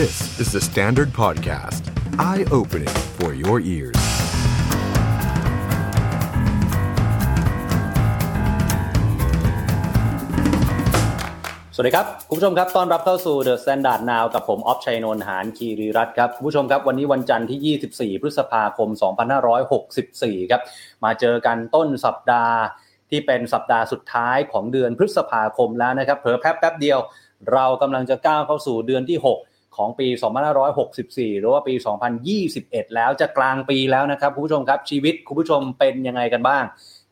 This is the Standard Podcast. Eye-opening for your ears. สวัสดีครับ คุณผู้ชมครับ ต้อนรับเข้าสู่ The Standard Now กับผมออฟชัยนนท์หานคีรีรัตน์ครับ คุณผู้ชมครับ วันนี้วันจันทร์ที่ 24 พฤษภาคม 2564 ครับ มาเจอกันต้นสัปดาห์ที่เป็นสัปดาห์สุดท้ายของเดือนพฤษภาคมแล้วนะครับ เผลอแป๊บแป๊บเดียว เรากำลังจะก้าวเข้าสู่เดือนที่ 6 ของปี 2564 หรือว่าปี 2021 แล้วจะกลางปีแล้วนะครับคุณผู้ชมครับชีวิตคุณผู้ชมเป็นยังไงกันบ้าง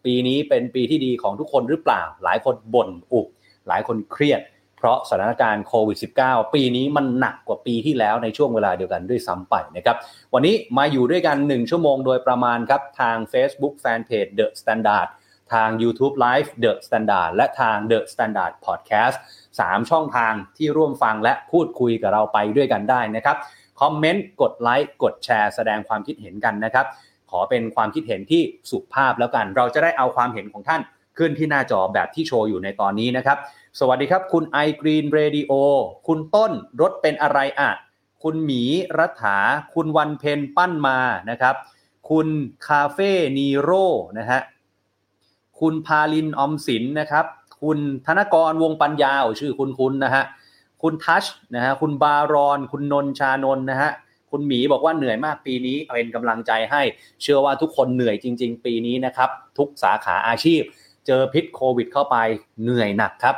ปีนี้เป็นปีที่ดีของทุกคนหรือเปล่า หลายคนบ่นอุบหลายคนเครียด เพราะสถานการณ์โควิด -19 ปีนี้มันหนักกว่าปีที่แล้วในช่วงเวลาเดียวกันด้วยซ้ำไปนะครับ วันนี้มาอยู่ด้วยกัน 1 ชั่วโมงโดยประมาณครับทาง Facebook Fanpage The Standard ทาง YouTube Live The Standard และทาง The Standard Podcast 3 ช่องทางที่ร่วมฟังและพูดคุยกับเราไปด้วยกันได้นะครับคอมเมนต์กดไลค์กดแชร์แสดงความคิดเห็นกันนะครับ ขอเป็นความคิดเห็นที่สุภาพแล้วกัน เราจะได้เอาความเห็นของท่านขึ้นที่หน้าจอแบบที่โชว์อยู่ในตอนนี้นะครับ สวัสดีครับ คุณไอกรีนเรดิโอคุณต้นรถเป็นอะไรอะ คุณหมีรัฐา คุณวันเพนปั้นมานะครับ คุณคาเฟ่นีโร่นะฮะคุณพาลินอมสินนะครับ คุณธนกรวงปัญญาชื่อคุณคุณนะฮะคุณทัชนะฮะคุณบารอน คุณนนชานนท์นะฮะคุณหมีบอกว่าเหนื่อยมากปีนี้เป็นกำลังใจให้ เชื่อว่าทุกคนเหนื่อยจริง ๆ ปีนี้นะครับ ทุกสาขาอาชีพ เจอพิษโควิด เข้าไปเหนื่อยหนักครับ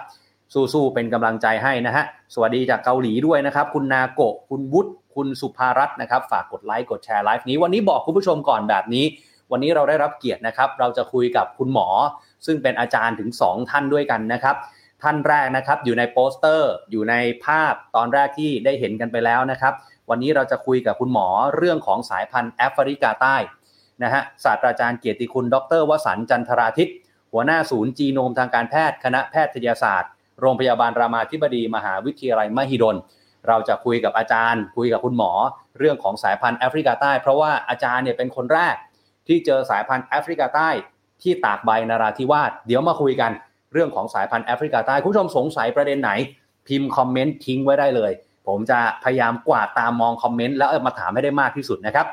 สู้ๆเป็นกำลังใจให้นะฮะสวัสดีจากเกาหลีด้วยนะครับ คุณนาโกะคุณวุฒิคุณสุภารัตน์นะครับ ฝากกดไลค์กดแชร์ไลฟ์นี้ วันนี้บอกคุณผู้ชมก่อนแบบนี้ วันนี้เราได้รับเกียรตินะครับ เราจะคุยกับคุณหมอ ซึ่งเป็นอาจารย์ถึง 2 ท่านด้วยกันนะครับ ท่านแรกนะครับอยู่ในโปสเตอร์อยู่ในภาพตอนแรกที่ได้เห็นกันไปแล้วนะครับ วันนี้เราจะคุยกับคุณหมอเรื่องของสายพันธุ์แอฟริกาใต้นะฮะศาสตราจารย์เกียรติคุณ ดรวสันจันทราทิตย์หัวหน้าศูนย์จีโนมทางการแพทย์คณะแพทยศาสตร์ โรงพยาบาลรามาธิบดีมหาวิทยาลัยมหิดล เราจะคุยกับอาจารย์ คุยกับคุณหมอ เรื่องของสายพันธุ์แอฟริกาใต้ เพราะว่าอาจารย์เนี่ยเป็นคนแรกที่เจอสายพันธุ์แอฟริกาใต้ ที่ตากใบนราธิวาสเดี๋ยวมาคุยกันเรื่องของสายพันธุ์แอฟริกาใต้คุณผู้ชมสงสัยประเด็นไหน พิมพ์คอมเมนต์ทิ้งไว้ได้เลย ผมจะพยายามกวาดตามมองคอมเมนต์แล้วมาถามให้ได้มากที่สุดนะครับ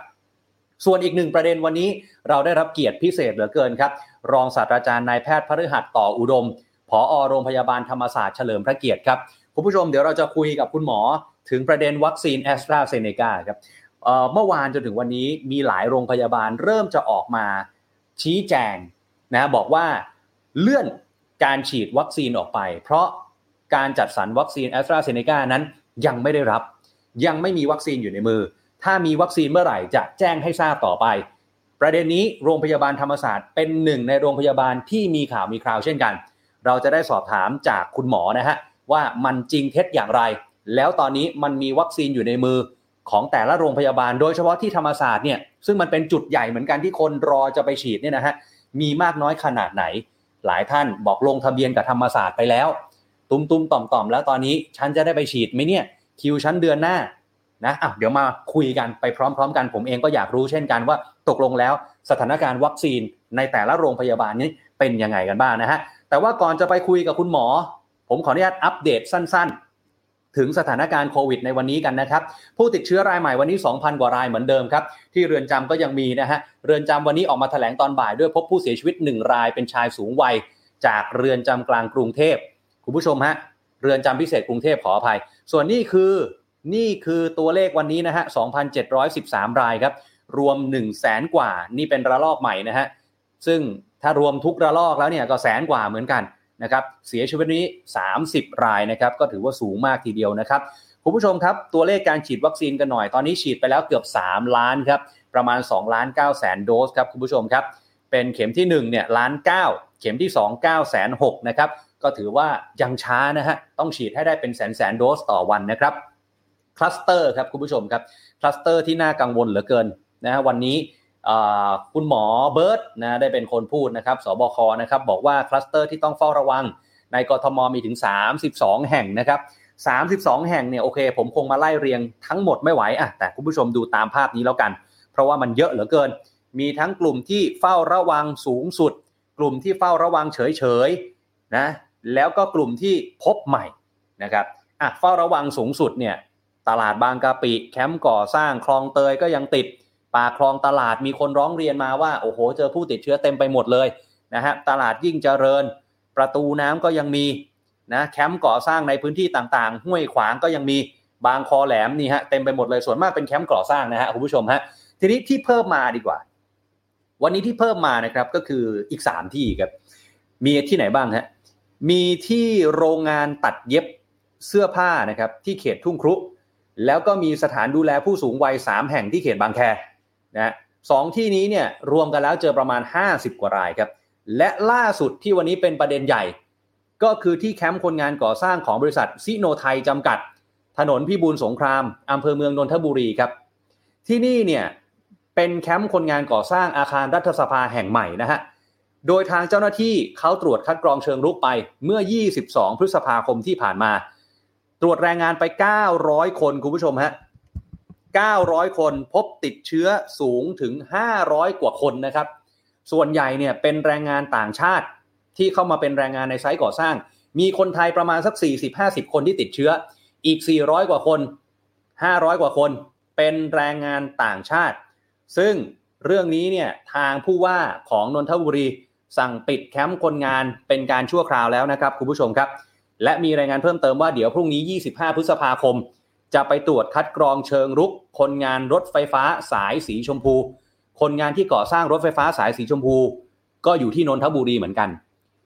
ส่วนอีกหนึ่งประเด็นวันนี้เราได้รับเกียรติพิเศษเหลือเกินครับ รองศาสตราจารย์นายแพทย์พฤหัสต่ออุดมผอโรงพยาบาลธรรมศาสตร์เฉลิมพระเกียรติครับคุณผู้ชมเดี๋ยวเราจะคุยกับคุณหมอถึงประเด็นวัคซีนแอสตราเซเนกาครับเมื่อวานจนถึงวันนี้มีหลายโรงพยาบาลเริ่มจะออกมาชี้แจง นะบอกว่าเลื่อนการฉีดวัคซีนออกไป เพราะการจัดสรรวัคซีนแอสตราเซเนกานั้นยังไม่ได้รับ ยังไม่มีวัคซีนอยู่ในมือ ถ้ามีวัคซีนเมื่อไหร่จะแจ้งให้ทราบต่อไป ประเด็นนี้โรงพยาบาลธรรมศาสตร์เป็นหนึ่งในโรงพยาบาลที่มีข่าวมีคราวเช่นกัน เราจะได้สอบถามจากคุณหมอนะฮะว่ามันจริงเท็จอย่างไร แล้วตอนนี้มันมีวัคซีนอยู่ในมือของแต่ละโรงพยาบาล โดยเฉพาะที่ธรรมศาสตร์เนี่ยซึ่งมันเป็นจุดใหญ่เหมือนกันที่คนรอจะไปฉีดเนี่ยนะฮะ มีมากน้อยขนาดไหน หลายท่านบอกลงทะเบียนกับธรรมศาสตร์ไปแล้ว ตุ้มตุ้มต่อมต่อมแล้วตอนนี้ฉันจะได้ไปฉีดไหมเนี่ย คิวฉันเดือนหน้านะอะเดี๋ยวมาคุยกันไปพร้อม ๆ กันผมเองก็อยากรู้เช่นกันว่าตกลงแล้วสถานการณ์วัคซีนในแต่ละโรงพยาบาลนี้เป็นยังไงกันบ้างนะฮะแต่ว่าก่อนจะไปคุยกับคุณหมอ ผมขออนุญาตอัปเดตสั้น ๆ ถึงสถานการณ์โควิดในวันนี้กันนะครับ ผู้ติดเชื้อรายใหม่วันนี้ 2,000 กว่ารายเหมือนเดิมครับ ที่เรือนจำก็ยังมีนะฮะ เรือนจำวันนี้ออกมาแถลงตอนบ่ายด้วยพบผู้เสียชีวิต 1 รายเป็นชายสูงวัย จากเรือนจำกลางกรุงเทพคุณผู้ชมฮะ เรือนจำพิเศษกรุงเทพขออภัย ส่วนนี่คือนี่คือตัวเลขวันนี้นะฮะ 2,713 รายครับ รวม 1 0 0 0 0แสนกว่า นี่เป็นระลอกใหม่นะฮะ ซึ่งถ้ารวมทุกระลอกแล้วเนี่ยก็แสนกว่าเหมือนกัน นะครับเสียชีวิตนี้ 30 รายนะครับก็ถือว่าสูงมากทีเดียวนะครับคุณผู้ชมครับตัวเลขการฉีดวัคซีนกันหน่อยตอนนี้ฉีดไปแล้วเกือบ 3 ล้านครับประมาณ2ล้าน9แสนโดสครับคุณผู้ชมครับเป็นเข็มที่1เนี่ยล้าน9เข็มที่2 9แสน6นะครับก็ถือว่ายังช้านะฮะต้องฉีดให้ได้เป็นแสนแสนโดสต่อวันนะครับคลัสเตอร์ครับคุณผู้ชมครับคลัสเตอร์ที่น่ากังวลเหลือเกินนะฮะวันนี้ คุณหมอเบิร์ตนะได้เป็นคนพูดนะครับสบคนะครับบอกว่าคลัสเตอร์ที่ต้องเฝ้าระวัง ในกทมมีถึง 32 แห่งนะครับ32 แห่งเนี่ยโอเคผมคงมาไล่เรียงทั้งหมดไม่ไหวอะแต่คุณผู้ชมดูตามภาพนี้แล้วกัน เพราะว่ามันเยอะเหลือเกิน มีทั้งกลุ่มที่เฝ้าระวังสูงสุด กลุ่มที่เฝ้าระวังเฉยๆนะแล้วก็กลุ่มที่พบใหม่นะครับอะเฝ้าระวังสูงสุดเนี่ยตลาดบางกะปิ แคมป์ก่อสร้างคลองเตยก็ยังติด ปากคลองตลาดมีคนร้องเรียนมาว่าโอ้โห เจอผู้ติดเชื้อเต็มไปหมดเลยนะฮะตลาดยิ่งเจริญ ประตูน้ำก็ยังมีนะแคมป์ก่อสร้างในพื้นที่ต่างๆ ห้วยขวางก็ยังมีบางคอแหลมนี่ฮะเต็มไปหมดเลยส่วนมากเป็นแคมป์ก่อสร้างนะฮะคุณผู้ชมฮะทีนี้ที่เพิ่มมาดีกว่า วันนี้ที่เพิ่มมานะครับก็คืออีก 3 ที่ครับมีที่ไหนบ้างฮะมีที่โรงงานตัดเย็บเสื้อผ้านะครับที่เขตทุ่งครุ แล้วก็มีสถานดูแลผู้สูงวัย 3 แห่งที่เขตบางแค นะสองที่นี้เนี่ยรวมกันแล้วเจอประมาณ 50 กว่ารายครับและล่าสุดที่วันนี้เป็นประเด็นใหญ่ ก็คือที่แคมป์คนงานก่อสร้างของบริษัทซิโนไทยจำกัด ถนนพิบูลสงครามอำเภอเมืองนนทบุรีครับ ที่นี่เนี่ยเป็นแคมป์คนงานก่อสร้างอาคารรัฐสภาแห่งใหม่นะฮะโดยทางเจ้าหน้าที่เขาตรวจคัดกรองเชิงรุกไปเมื่อ 22 พฤษภาคมที่ผ่านมา ตรวจแรงงานไป 900 คนคุณผู้ชมฮะ 900 คนพบติดเชื้อสูงถึง 500 กว่าคนนะครับ ส่วนใหญ่เนี่ยเป็นแรงงานต่างชาติที่เข้ามาเป็นแรงงานในไซต์ก่อสร้าง มีคนไทยประมาณสัก 40-50 คนที่ติดเชื้อ อีก 400 กว่าคน 500 กว่าคน เป็นแรงงานต่างชาติ ซึ่งเรื่องนี้เนี่ยทางผู้ว่าของนนทบุรีสั่งปิดแคมป์คนงานเป็นการชั่วคราวแล้วนะครับคุณผู้ชมครับ และมีรายงานเพิ่มเติมว่าเดี๋ยวพรุ่งนี้ 25 พฤษภาคม จะไปตรวจคัดกรองเชิงรุก คนงานรถไฟฟ้าสายสีชมพู คนงานที่ก่อสร้างรถไฟฟ้าสายสีชมพู ก็อยู่ที่นนทบุรีเหมือนกัน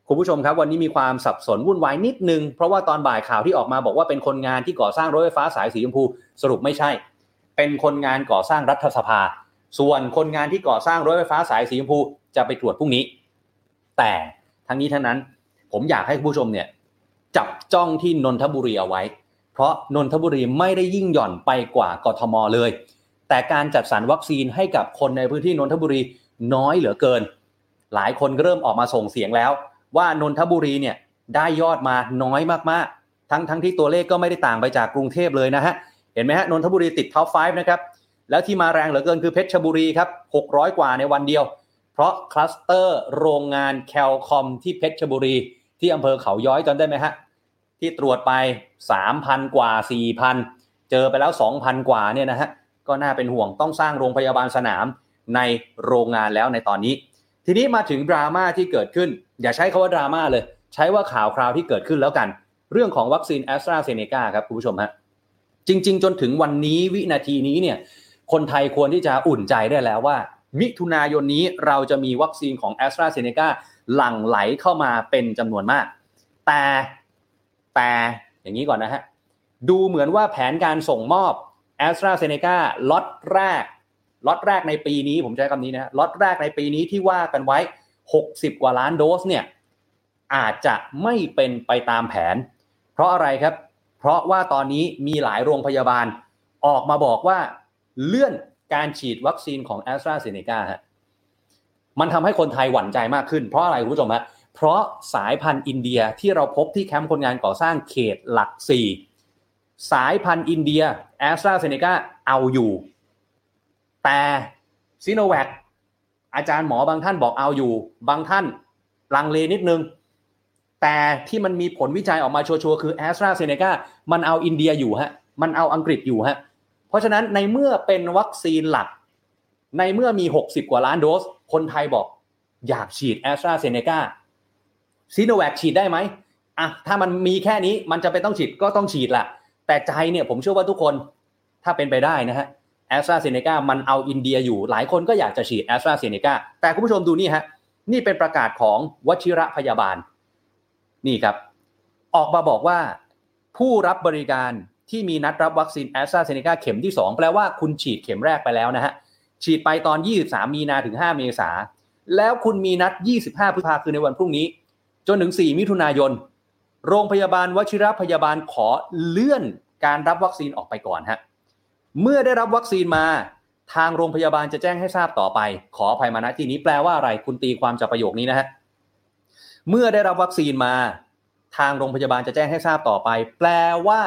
คุณผู้ชมครับวันนี้มีความสับสนวุ่นวายนิดนึง เพราะว่าตอนบ่ายข่าวที่ออกมาบอกว่าเป็นคนงานที่ก่อสร้างรถไฟฟ้าสายสีชมพูสรุปไม่ใช่ เป็นคนงานก่อสร้างรัฐสภา ส่วนคนงานที่ก่อสร้างรถไฟฟ้าสายสีชมพูจะไปตรวจพรุ่งนี้ แต่ทั้งนี้ทั้งนั้น ผมอยากให้คุณผู้ชมเนี่ยจับจ้องที่นนทบุรีเอาไว้ เพราะนนทบุรีไม่ได้ยิ่งหย่อนไปกว่ากทมเลย แต่การจัดสรรวัคซีนให้กับคนในพื้นที่นนทบุรีน้อยเหลือเกิน หลายคนเริ่มออกมาส่งเสียงแล้ว ว่านนทบุรีเนี่ยได้ยอดมาน้อยมากๆ ทั้งทั้งที่ตัวเลขก็ไม่ได้ต่างไปจากกรุงเทพเลยนะฮะเห็นไหมฮะนนทบุรีติดท็อป5นะครับแล้วที่มาแรงเหลือเกินคือเพชรบุรีครับ600 กว่าในวันเดียว เพราะคลัสเตอร์โรงงานแคลคอมที่เพชรบุรี ที่อำเภอเขาย้อยจำได้ไหมฮะ ที่ตรวจไป 3,000 กว่า 4,000 เจอไปแล้ว 2,000 กว่าเนี่ยนะฮะก็น่าเป็นห่วงต้องสร้างโรงพยาบาลสนามในโรงงานแล้วในตอนนี้ ทีนี้มาถึงดราม่าที่เกิดขึ้น อย่าใช้คำว่าดราม่าเลย ใช้ว่าข่าวคราวที่เกิดขึ้นแล้วกัน เรื่องของวัคซีนแอสตราเซเนกาครับคุณผู้ชมฮะจริง ๆ จนถึงวันนี้วินาทีนี้เนี่ยคนไทยควรที่จะอุ่นใจได้แล้วว่า มิถุนายนนี้เราจะมีวัคซีนของ แอสตราเซ เนกา หลั่งไหลเข้ามาเป็นจำนวนมาก แต่ แต่อย่างนี้ก่อนนะฮะ ดูเหมือนว่าแผนการส่งมอบ a s t r a z เซ e c a ล็อตแรกล็อตแรกในปีนี้ผมใช้คำนี้นะล็อตแรกในปีนี้ที่ว่ากันไว้ 60 กว่าล้านโดสเนี่ยอาจจะไม่เป็นไปตามแผน เพราะอะไรครับ เพราะว่าตอนนี้มีหลายโรงพยาบาล ออกมาบอกว่าเลื่อนการฉีดวัคซีนของ a s t r a z เซ e c a ฮะมันทำให้คนไทยหวั่นใจมากขึ้น เพราะอะไรคุณผู้ชมฮะ เพราะสายพันธุ์อินเดียที่เราพบที่แคมป์คนงานก่อสร้างเขตหลักสี่สายพันธุ์อินเดีย a s t r a z เซ e c a เอาอยู่ แต่ซีโนแวคอาจารย์หมอบางท่านบอกเอาอยู่ บางท่านลังเลนิดนึง แต่ที่มันมีผลวิจัยออกมาชัวร์คือ a s t r a z เซ e c a มันเอาอินเดียอยู่ฮะ มันเอาอังกฤษอยู่ฮะ เพราะฉะนั้นในเมื่อเป็นวัคซีนหลัก ในเมื่อมี 60 กว่าล้านโดส คนไทยบอกอยากฉีดแอสตราเซเนกา ซีโนแวคฉีดได้ไหมอะถ้ามันมีแค่นี้มันจะไปต้องฉีดก็ต้องฉีดละแต่ใจเนี่ยผมเชื่อว่าทุกคนถ้าเป็นไปได้นะฮะแอสตราเซเนกามันเอาอินเดียอยู่หลายคนก็อยากจะฉีดแอสตราเซเนกาแต่คุณผู้ชมดูนี่ฮะนี่เป็นประกาศของวชิระพยาบาล นี่ครับ ออกมาบอกว่าผู้รับบริการที่มีนัดรับวัคซีนแอสตราเซเนกาเข็มที่ 2 แปลว่าคุณฉีดเข็มแรกไปแล้วนะฮะฉีดไปตอน 23 มีนาถึง 5 เมษาแล้วคุณมีนัด 25 พฤษภาคือในวันพรุ่งนี้ จนถึง 4 มิถุนายน โรงพยาบาลวชิระพยาบาลขอเลื่อนการรับวัคซีนออกไปก่อนฮะเมื่อได้รับวัคซีนมาทางโรงพยาบาลจะแจ้งให้ทราบต่อไป ขออภัยมาณที่นี้แปลว่าอะไรคุณตีความจากประโยคนี้นะฮะเมื่อได้รับวัคซีนมา ทางโรงพยาบาลจะแจ้งให้ทราบต่อไป แปลว่า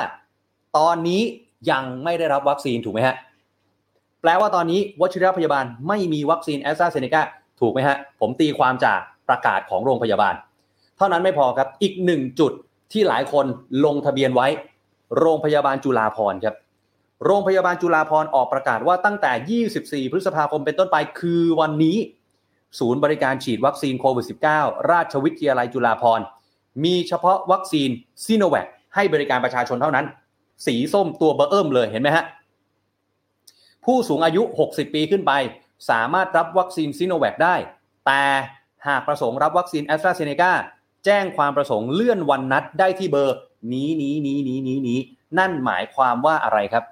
ตอนนี้ยังไม่ได้รับวัคซีนถูกไหมฮะแปลว่าตอนนี้วชิรพยาบาลไม่มีวัคซีนแอสตราเซเนกาถูกไหมฮะผมตีความจากประกาศของโรงพยาบาล เท่านั้นไม่พอครับอีกหนึ่งจุดที่หลายคนลงทะเบียนไว้ โรงพยาบาลจุฬาภรครับ โรงพยาบาลจุฬาภรออกประกาศว่าตั้งแต่ 24 พฤษภาคมเป็นต้นไปคือวันนี้ ศูนย์บริการฉีดวัคซีนโควิด -19 ราชวิทยาลัยจุฬาภรมีเฉพาะวัคซีนซีโนแวคให้บริการประชาชนเท่านั้น สีส้มตัวเบอร์เอิ่มเลยเห็นไหมฮะผู้สูงอายุ 60 ปีขึ้นไป สามารถรับวัคซีนซีโนแวคได้ แต่หากประสงค์รับวัคซีนแอสตราเซเนกา แจ้งความประสงค์เลื่อนวันนัดได้ที่เบอร์ นี้นี้นี้นี้นี้นี้นั่นหมายความว่าอะไรครับ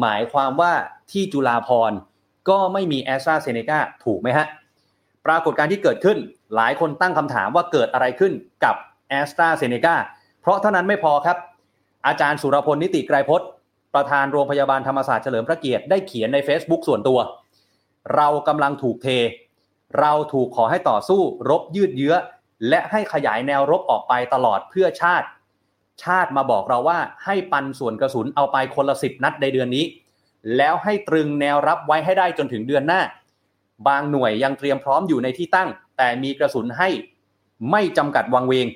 หมายความว่าที่จุฬาพรก็ไม่มีแอสตราเซเนกาถูกไหมฮะปรากฏการที่เกิดขึ้นหลายคนตั้งคำถามว่าเกิดอะไรขึ้นกับแอสตราเซเนกาเพราะเท่านั้นไม่พอครับ อาจารย์สุรพลนิติไกรพจน์ ประธานโรงพยาบาลธรรมศาสตร์เฉลิมพระเกียรติได้เขียนใน Facebook ส่วนตัว เรากำลังถูกเท เราถูกขอให้ต่อสู้รบยืดเยื้อ และให้ขยายแนวรบออกไปตลอดเพื่อชาติ ชาติมาบอกเราว่าให้ปันส่วนกระสุนเอาไปคนละสิบนัดในเดือนนี้ แล้วให้ตรึงแนวรับไว้ให้ได้จนถึงเดือนหน้า บางหน่วยยังเตรียมพร้อมอยู่ในที่ตั้ง แต่มีกระสุนให้ไม่จำกัดวังเวง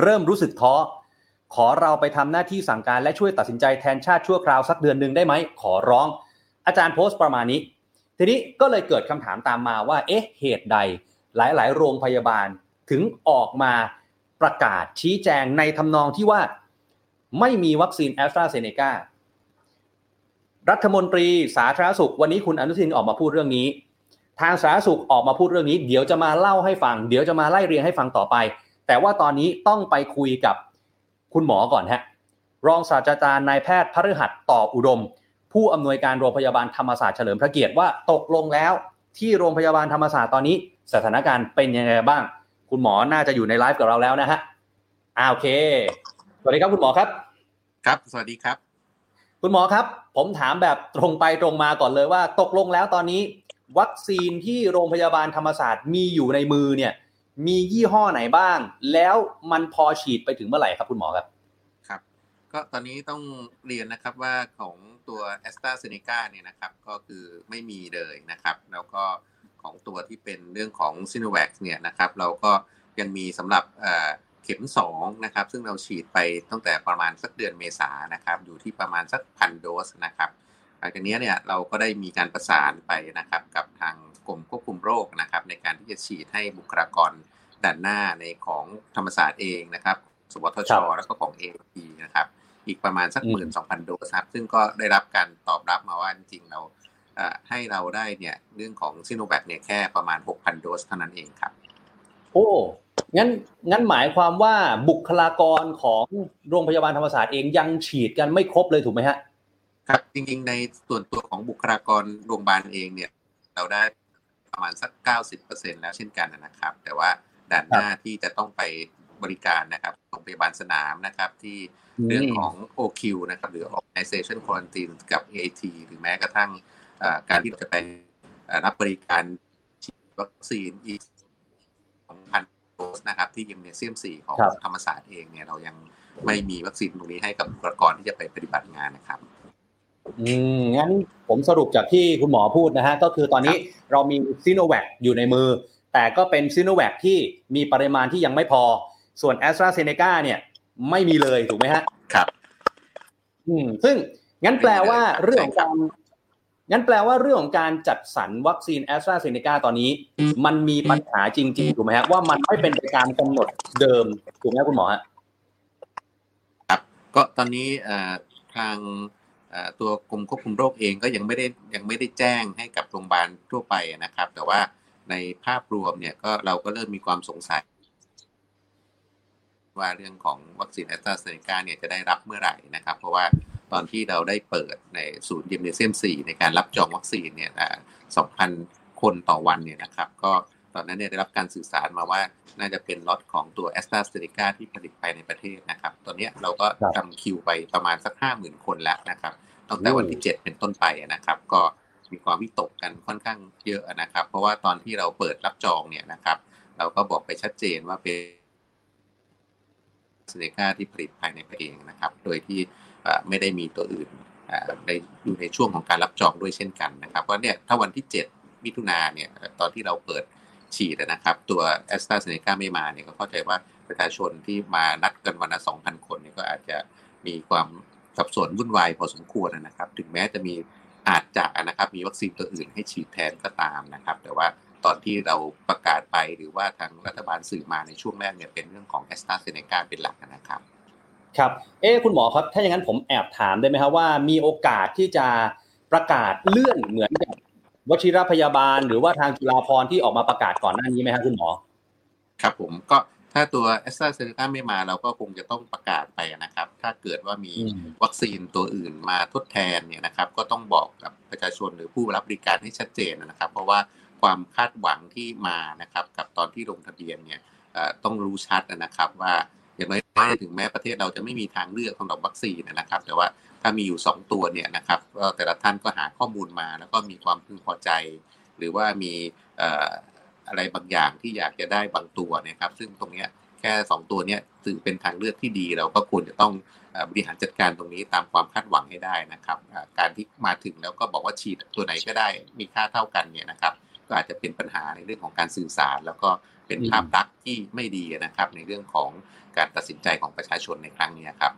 เริ่มรู้สึกท้อขอเราไปทำหน้าที่สั่งการและช่วยตัดสินใจแทนชาติชั่วคราวสักเดือนหนึ่งได้ไหม ขอร้อง อาจารย์โพสต์ประมาณนี้ ทีนี้ก็เลยเกิดคำถามตามมาว่า เอ๊ะ เหตุใด หลาย ๆ โรงพยาบาลถึงออกมาประกาศชี้แจงในทำนองที่ว่าไม่มีวัคซีนแอสตราเซเนการัฐมนตรีสาธารณสุข วันนี้คุณอนุทินออกมาพูดเรื่องนี้ ทางสาธารณสุขออกมาพูดเรื่องนี้ เดี๋ยวจะมาเล่าให้ฟัง เดี๋ยวจะมาไล่เรียงให้ฟังต่อไป แต่ว่าตอนนี้ต้องไปคุยกับคุณหมอก่อนฮะรองศาสตราจารย์นายแพทย์พฤหัสต่ออุดม ผู้อำนวยการโรงพยาบาลธรรมศาสตร์เฉลิมพระเกียรติว่าตกลงแล้วที่โรงพยาบาลธรรมศาสตร์ตอนนี้ สถานการณ์เป็นยังไงบ้าง คุณหมอน่าจะอยู่ในไลฟ์กับเราแล้วนะฮะอ่าโอเค สวัสดีครับคุณหมอครับ ครับ สวัสดีครับ คุณหมอครับ ผมถามแบบตรงไปตรงมาก่อนเลยว่า ตกลงแล้วตอนนี้ วัคซีนที่โรงพยาบาลธรรมศาสตร์มีอยู่ในมือเนี่ย มียี่ห้อไหนบ้าง แล้วมันพอฉีดไปถึงเมื่อไหร่ครับคุณหมอครับครับก็ตอนนี้ต้องเรียนนะครับว่าของตัว a s t r a z เซ e c a เนี่ยนะครับก็คือไม่มีเลยนะครับ แล้วก็ ของตัวที่เป็นเรื่องของ s i n o v a c เนี่ยนะครับเราก็ยังมีสำหรับเข็ม2นะครับซึ่งเราฉีดไปตั้งแต่ประมาณสักเดือนเมษานะครับอยู่ที่ประมาณสักพันโดสนะครับหลังจากนี้เนี่ยเราก็ได้มีการประสานไปนะครับกับทางกรมควบคุมโรคนะครับในการที่จะฉีดให้บุคลากรด่านหน้าในของธรรมศาสตร์เองนะครับสวทช แล้วก็ของเอทีนะครับอีกประมาณสักหมื่นสองพันโดสครับซึ่งก็ได้รับการตอบรับมาว่าจริงๆเรา ให้เราได้เนี่ยเรื่องของซิโนแวคเนี่ยแค่ประมาณ 6,000 โดสเท่านั้นเองครับ โอ้งั้นงั้นหมายความว่าบุคลากรของโรงพยาบาลธรรมศาสตร์เองยังฉีดกันไม่ครบเลยถูกไหมฮะ ครับ จริงๆ ในส่วนตัวของบุคลากรโรงพยาบาลเองเนี่ย เราได้ประมาณสัก 90%แล้วเช่นกันนะครับ แต่ว่าด่านหน้าที่จะต้องไปบริการนะครับโรงพยาบาลสนามนะครับ ที่เรื่องของ OQ นะครับ หรือ Organization Quarantine กับ AT หรือแม้กระทั่ง การที่เราจะไปรับบริการฉีดวัคซีนอีก2,000โดสนะครับ ที่ยิมเนเซียม 4 ของธรรมศาสตร์เองเนี่ยเรายังไม่มีวัคซีนตรงนี้ให้กับบุคลากรที่จะไปปฏิบัติงานนะครับ อืมงั้นผมสรุปจากที่คุณหมอพูดนะฮะ ก็คือตอนนี้เรามีซีโนแวคอยู่ในมือ แต่ก็เป็นซีโนแวคที่มีปริมาณที่ยังไม่พอ ส่วนแอสตราเซเนกาเนี่ยไม่มีเลยถูกไหมฮะ ครับ อืม ซึ่งงั้นแปลว่าเรื่องของการ งั้นแปลว่าเรื่องของการจัดสรรวัคซีนแอสตราเซเนกาตอนนี้ มันมีปัญหาจริงๆถูกไหมฮะว่ามันไม่เป็นไปตามกำหนดเดิมถูกไหมคุณหมอครับ ก็ตอนนี้ทางตัวกรมควบคุมโรคเองก็ยังไม่ได้ยังไม่ได้แจ้งให้กับโรงพยาบาลทั่วไปนะครับ แต่ว่าในภาพรวมเนี่ยก็เราก็เริ่มมีความสงสัย ว่าเรื่องของวัคซีนแอสตราเซเนกาเนี่ยจะได้รับเมื่อไหร่นะครับ เพราะว่า ตอนที่เราได้เปิดในศูนย์ยิมเนเซียม4ในการรับจองวัคซีนเนี่ย2,000คนต่อวันเนี่ยนะครับ ก็ตอนนั้นเนี่ยได้รับการสื่อสารมาว่าน่าจะเป็นล็อตของตัวแอสตราเซเนกาที่ผลิตไปในประเทศนะครับ ตอนนี้เราก็ทำคิวไปประมาณสัก50,000คนแล้วนะครับ ตั้งแต่วันที่ 7 เป็นต้นไปนะครับ ก็มีความวิตกกันค่อนข้างเยอะนะครับ เพราะว่าตอนที่เราเปิดรับจองเนี่ยนะครับ เราก็บอกไปชัดเจนว่าเป็นเซเนกาที่ผลิตภายในประเทศนะครับ โดยที่ ไม่ได้มีตัวอื่นในอยู่ในช่วงของการรับจองด้วยเช่นกันนะครับเพราะเนี่ยถ้าวันที่ 7 มิถุนาเนี่ยตอนที่เราเปิดฉีดนะครับ ตัวแอสตราเซเนกาไม่มาเนี่ยก็เข้าใจว่าประชาชนที่มานัดกันวันละ2,000 คนเนี่ยก็อาจจะมีความสับสนวุ่นวายพอสมควรนะครับ ถึงแม้จะมีอาจจะนะครับมีวัคซีนตัวอื่นให้ฉีดแทนก็ตามนะครับ แต่ว่าตอนที่เราประกาศไปหรือว่าทางรัฐบาลสื่อมาในช่วงแรกเนี่ยเป็นเรื่องของแอสตราเซเนกาเป็นหลักนะครับ ครับเอ๊คุณหมอครับถ้าอย่างนั้นผมแอบถามได้ไหมครับว่ามีโอกาสที่จะประกาศเลื่อนเหมือนกับวชิรพยาบาล หรือว่าทางจุฬาภรณ์ที่ออกมาประกาศก่อนหน้านี้ไหมครับคุณหมอ ครับผมก็ถ้าตัวแอสตราเซเนกาไม่มาเราก็คงจะต้องประกาศไปนะครับ ถ้าเกิดว่ามีวัคซีนตัวอื่นมาทดแทนเนี่ยนะครับ ก็ต้องบอกกับประชาชนหรือผู้รับบริการให้ชัดเจนนะครับ เพราะว่าความคาดหวังที่มานะครับ กับตอนที่ลงทะเบียนเนี่ยต้องรู้ชัดนะครับว่า อย่างน้อยถึงแม้ประเทศเราจะไม่มีทางเลือกสำหรับวัคซีนนะครับ แต่ว่าถ้ามีอยู่ 2 ตัวเนี่ยนะครับก็แต่ละท่านก็หาข้อมูลมา แล้วก็มีความพึงพอใจ หรือว่ามีอะไรบางอย่างที่อยากจะได้บางตัวนะครับ ซึ่งตรงนี้แค่ 2 ตัวนี้ถือเป็นทางเลือกที่ดี เราก็ควรจะต้องบริหารจัดการตรงนี้ตามความคาดหวังให้ได้นะครับ การที่มาถึงแล้วก็บอกว่าฉีดตัวไหนก็ได้มีค่าเท่ากันเนี่ยนะครับ ก็อาจจะเป็นปัญหาในเรื่องของการสื่อสาร แล้วก็เป็นภาพลักษณ์ที่ไม่ดีนะครับ ในเรื่องของ การตัดสินใจของประชาชนในครั้งนี้ครับ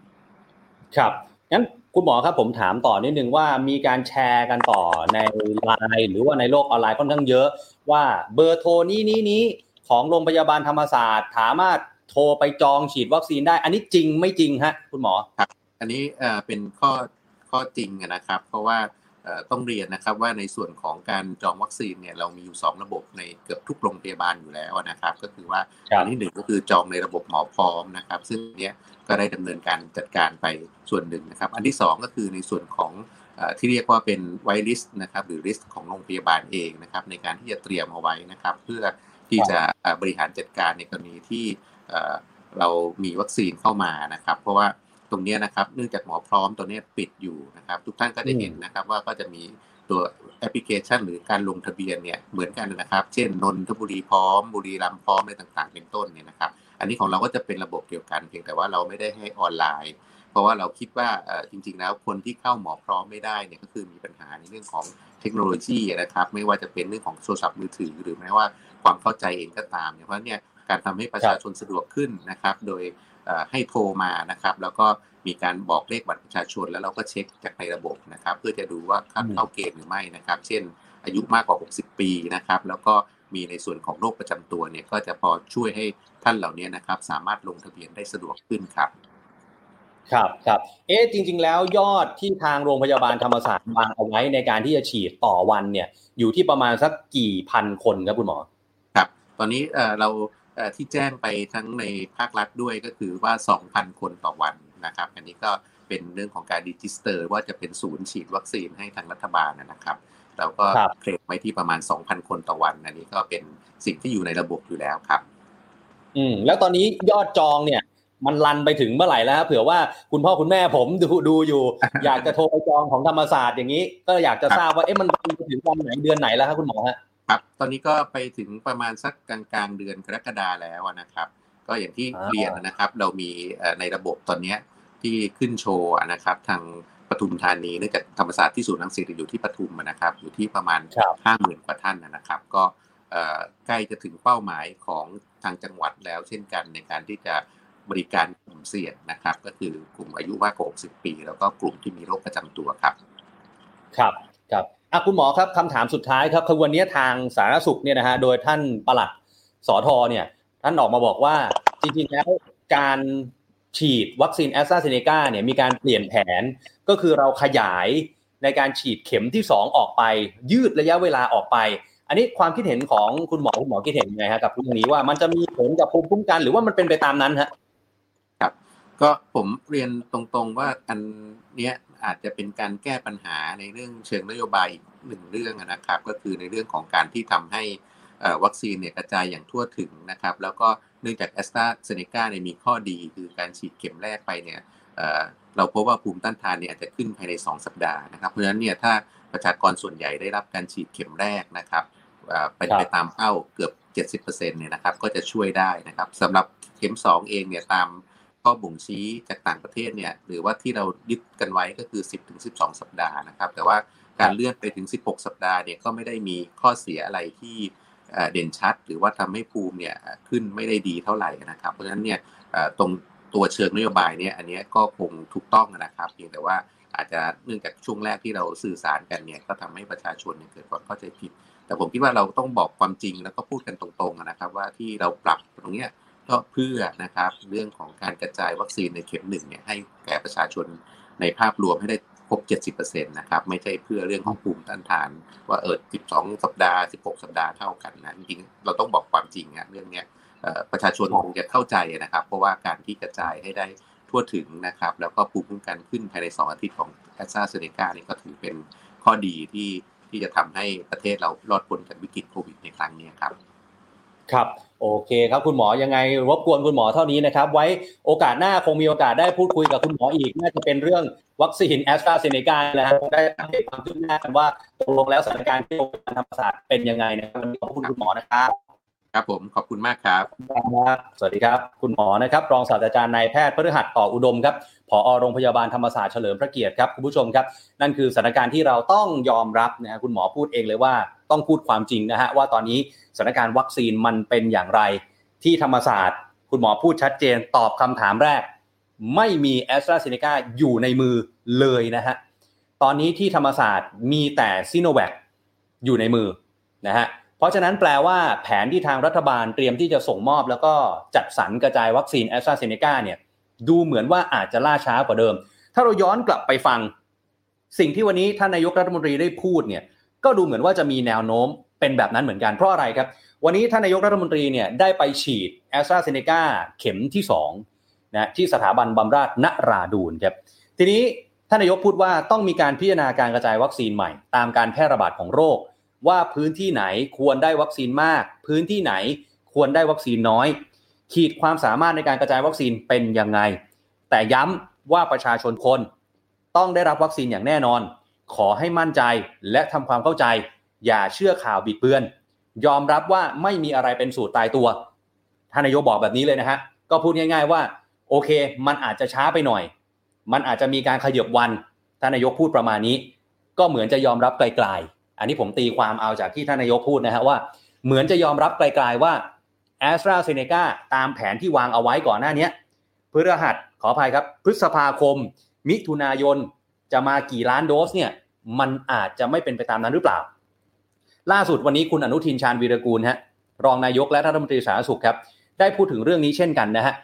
ครับงั้นคุณหมอครับผมถามต่อนิดนึงว่ามีการแชร์กันต่อในไลน์หรือว่าในโลกออนไลน์ค่อนข้างเยอะ ว่าเบอร์โทรนี้นี้นี้ของโรงพยาบาลธรรมศาสตร์สามารถโทรไปจองฉีดวัคซีนได้ อันนี้จริงไม่จริงฮะคุณหมอครับ อันนี้เป็นข้อข้อจริงนะครับ เพราะว่า ต้องเรียนนะครับว่าในส่วนของการจองวัคซีนเนี่ยเรามีอยู่ 2 ระบบในเกือบทุกโรงพยาบาลอยู่แล้วนะครับ ก็คือว่าอันที่หนึ่งก็คือจองในระบบหมอพร้อมนะครับ ซึ่งเนี้ยก็ได้ดำเนินการจัดการไปส่วนหนึ่งนะครับ อันที่ 2 ก็คือในส่วนของที่เรียกว่าเป็น waitlist นะครับหรือ list ของโรงพยาบาลเองนะครับในการที่จะเตรียมเอาไว้นะครับ เพื่อที่จะบริหารจัดการในกรณีที่เรามีวัคซีนเข้ามานะครับ เพราะว่า ตรงนี้นะครับ เนื่องจากหมอพร้อมตัวนี้ปิดอยู่นะครับ ทุกท่านก็จะเห็นนะครับว่าก็จะมีตัวแอปพลิเคชัน หรือการลงทะเบียนเนี่ยเหมือนกันนะครับ เช่นนนทบุรีพร้อม บุรีรัมย์พร้อมอะไรต่างๆ เป็นต้นเนี่ยนะครับ อันนี้ของเราก็จะเป็นระบบเดียวกัน เพียงแต่ว่าเราไม่ได้ให้ออนไลน์ เพราะว่าเราคิดว่าจริง ๆ แล้วคนที่เข้าหมอพร้อมไม่ได้เนี่ยก็คือมีปัญหาในเรื่องของเทคโนโลยีนะครับ ไม่ว่าจะเป็นเรื่องของโทรศัพท์มือถือ หรือแม้ว่าความเข้าใจเองก็ตามเนี่ยเพราะเนี่ยการทำให้ประชาชนสะดวกขึ้นนะครับ โดย ให้โทรมานะครับ แล้วก็มีการบอกเลขบัตรประชาชน แล้วเราก็เช็คจากในระบบนะครับ เพื่อจะดูว่าเข้าเกณฑ์หรือไม่นะครับ เช่น อายุมากกว่า 60 ปีนะครับ แล้วก็มีในส่วนของโรคประจำตัวเนี่ยก็จะพอช่วยให้ท่านเหล่านี้นะครับ สามารถลงทะเบียนได้สะดวกขึ้นครับครับครับเอ๊จริง ๆ แล้วยอดที่ทางโรงพยาบาลธรรมศาสตร์วางเอาไว้ในการที่จะฉีดต่อวันเนี่ยอยู่ที่ประมาณสักกี่พันคนครับคุณหมอครับ ตอนนี้เรา ที่แจ้งไปทั้งในภาครัฐด้วยก็คือว่า 2,000 คนต่อวันนะครับ อันนี้ก็เป็นเรื่องของการ register ว่าจะเป็นศูนย์ฉีดวัคซีนให้ทางรัฐบาลนะครับเราก็เคลมไว้ที่ประมาณ 2,000 คนต่อวัน อันนี้ก็เป็นสิ่งที่อยู่ในระบบอยู่แล้วครับ อืมแล้วตอนนี้ยอดจองเนี่ยมันรันไปถึงเมื่อไหร่แล้ว เผื่อว่าคุณพ่อคุณแม่ผมดูดูอยู่ อยากจะโทรไปจองของธรรมศาสตร์อย่างนี้ ก็อยากจะทราบว่าเอ๊ะมันรันไปถึงวันไหนเดือนไหนแล้วครับคุณหมอฮะ ครับตอนนี้ก็ไปถึงประมาณสักกลางกลางเดือนกรกฎาแล้วนะครับ ก็อย่างที่เรียนนะครับ เรามีในระบบตอนนี้ที่ขึ้นโชว์นะครับ ทางปทุมธานีเนื่องจากธรรมศาสตร์ที่ศูนย์รังสิตอยู่ที่ปทุมนะครับ อยู่ที่ประมาณห้าหมื่นกว่าท่านนะครับ ก็ใกล้จะถึงเป้าหมายของทางจังหวัดแล้วเช่นกันในการที่จะบริการกลุ่มเสี่ยงนะครับ ก็คือกลุ่มอายุมากกว่า 60 ปี แล้วก็กลุ่มที่มีโรคประจำตัวครับ ครับครับ อะคุณหมอครับคำถามสุดท้ายครับคือวันนี้ทางสาธารณสุขเนี่ยนะฮะโดยท่านปลัดสอทอเนี่ย ท่านออกมาบอกว่าจริงๆแล้วการฉีดวัคซีนแอสตราเซเนกาเนี่ยมีการเปลี่ยนแผนก็คือเราขยายในการฉีดเข็มที่ 2 ออกไป ยืดระยะเวลาออกไป อันนี้ความคิดเห็นของคุณหมอคุณหมอคิดเห็นยังไงฮะกับเรื่องนี้ว่ามันจะมีผลกับภูมิคุ้มกันหรือว่ามันเป็นไปตามนั้นฮะครับ ก็ผมเรียนตรงๆว่าอันเนี้ย อาจจะเป็นการแก้ปัญหาในเรื่องเชิงนโยบายอีกหนึ่งเรื่องนะครับ ก็คือในเรื่องของการที่ทำให้วัคซีนเนี่ยกระจายอย่างทั่วถึงนะครับ แล้วก็เนื่องจากแอสตราเซเนกาเนี่ยมีข้อดีคือการฉีดเข็มแรกไปเนี่ยเราพบว่าภูมิต้านทานเนี่ยอาจจะขึ้นภายใน 2 สัปดาห์นะครับ เพราะฉะนั้นเนี่ยถ้าประชากรส่วนใหญ่ได้รับการฉีดเข็มแรกนะครับเป็นไปตามเป้าเกือบ 70%เนี่ยนะครับ ก็จะช่วยได้นะครับสำหรับเข็ม 2 เองเนี่ยตาม ข้อบ่งชี้จากต่างประเทศเนี่ยหรือว่าที่เรายึดกันไว้ก็คือ 10-12 สัปดาห์นะครับแต่ว่าการเลื่อนไปถึง 16 สัปดาห์เนี่ยก็ไม่ได้มีข้อเสียอะไรที่เด่นชัด หรือว่าทำให้ภูมิเนี่ยขึ้นไม่ได้ดีเท่าไหร่นะครับ เพราะฉะนั้นเนี่ยตรงตัวเชิงนโยบายเนี่ยอันนี้ก็คงถูกต้องนะครับเพียงแต่ว่าอาจจะเนื่องจากช่วงแรกที่เราสื่อสารกันเนี่ยก็ทำให้ประชาชนเกิดความเข้าใจผิด แต่ผมคิดว่าเราต้องบอกความจริงแล้วก็พูดกันตรงๆนะครับ ว่าที่เราปรับตรงเนี้ย ก็เพื่อนะครับเรื่องของการกระจายวัคซีนในเข็มหนึ่งเนี่ยให้แก่ประชาชนในภาพรวมให้ได้ครบ 70%นะครับ ไม่ใช่เพื่อเรื่องของภูมิต้านทาน ว่าเออ12 สัปดาห์ 16 สัปดาห์เท่ากันนะจริงๆเราต้องบอกความจริงนะเรื่องเนี้ยประชาชนคงจะเข้าใจนะครับ เพราะว่าการที่กระจายให้ได้ทั่วถึงนะครับ แล้วก็ภูมิคุ้มกันขึ้นภายใน 2 อาทิตย์ของแอสตราเซเนกานี่ก็ถือเป็นข้อดีที่ที่จะทำให้ประเทศเรารอดพ้นจากวิกฤตโควิดในครั้งนี้ครับ ครับ โอเคครับคุณหมอยังไงรบกวนคุณหมอเท่านี้นะครับ ไว้โอกาสหน้าคงมีโอกาสได้พูดคุยกับคุณหมออีก น่าจะเป็นเรื่องวัคซีนแอสตราเซเนกาแล้วได้ให้ความคืบหน้ากันว่าตกลงแล้วสถานการณ์ที่โรงพยาบาลธรรมศาสตร์เป็นยังไงนะครับขอบคุณคุณหมอนะครับ ครับผมขอบคุณมากครับสวัสดีครับ คุณหมอนะครับ รองศาสตราจารย์นายแพทย์พฤหัสต่ออุดมครับผอ.โรงพยาบาลธรรมศาสตร์เฉลิมพระเกียรติครับคุณผู้ชมครับ นั่นคือสถานการณ์ที่เราต้องยอมรับนะฮะคุณหมอพูดเองเลยว่าต้องพูดความจริงนะฮะว่าตอนนี้สถานการณ์วัคซีนมันเป็นอย่างไร ที่ธรรมศาสตร์ คุณหมอพูดชัดเจนตอบคำถามแรก ไม่มีแอสตราเซเนกาอยู่ในมือเลยนะฮะตอนนี้ที่ธรรมศาสตร์มีแต่ซีโนแวคอยู่ในมือนะฮะ เพราะฉะนั้นแปลว่าแผนที่ทางรัฐบาลเตรียมที่จะส่งมอบ แล้วก็จัดสรรกระจายวัคซีนแอสตราเซเนกาเนี่ยดูเหมือนว่าอาจจะล่าช้ากว่าเดิม ถ้าเราย้อนกลับไปฟัง สิ่งที่วันนี้ท่านนายกรัฐมนตรีได้พูดเนี่ยก็ดูเหมือนว่าจะมีแนวโน้มเป็นแบบนั้นเหมือนกันเพราะอะไรครับ วันนี้ท่านนายกรัฐมนตรีเนี่ยได้ไปฉีดแอสตราเซเนกาเข็มที่2นะที่สถาบันบำราศนราดูนครับทีนี้ท่านนายกพูดว่าต้องมีการพิจารณาการกระจายวัคซีนใหม่ ตามการแพร่ระบาดของโรค ว่าพื้นที่ไหนควรได้วัคซีนมาก พื้นที่ไหนควรได้วัคซีนน้อย ขีดความสามารถในการกระจายวัคซีนเป็นยังไง แต่ย้ำว่าประชาชนคนต้องได้รับวัคซีนอย่างแน่นอน ขอให้มั่นใจและทำความเข้าใจ อย่าเชื่อข่าวบิดเบือน ยอมรับว่าไม่มีอะไรเป็นสูตรตายตัวท่านนายกบอกแบบนี้เลยนะฮะก็พูดง่าย ๆว่า โอเค มันอาจจะช้าไปหน่อย มันอาจจะมีการขยับวันท่านนายกพูดประมาณนี้ ก็เหมือนจะยอมรับไกลๆ อันนี้ผมตีความเอาจากที่ท่านนายกพูดนะฮะว่า เหมือนจะยอมรับไกลๆว่าแอสตราเซเนกาตามแผนที่วางเอาไว้ก่อนหน้านี้พฤหัสขออภัยครับ พฤษภาคม มิถุนายนจะมากี่ล้านโดสเนี่ยมันอาจจะไม่เป็นไปตามนั้นหรือเปล่า ล่าสุดวันนี้คุณอนุทินชาญวีรกูลฮะรองนายกและรัฐมนตรีสาธารณสุขครับ ได้พูดถึงเรื่องนี้เช่นกันนะฮะ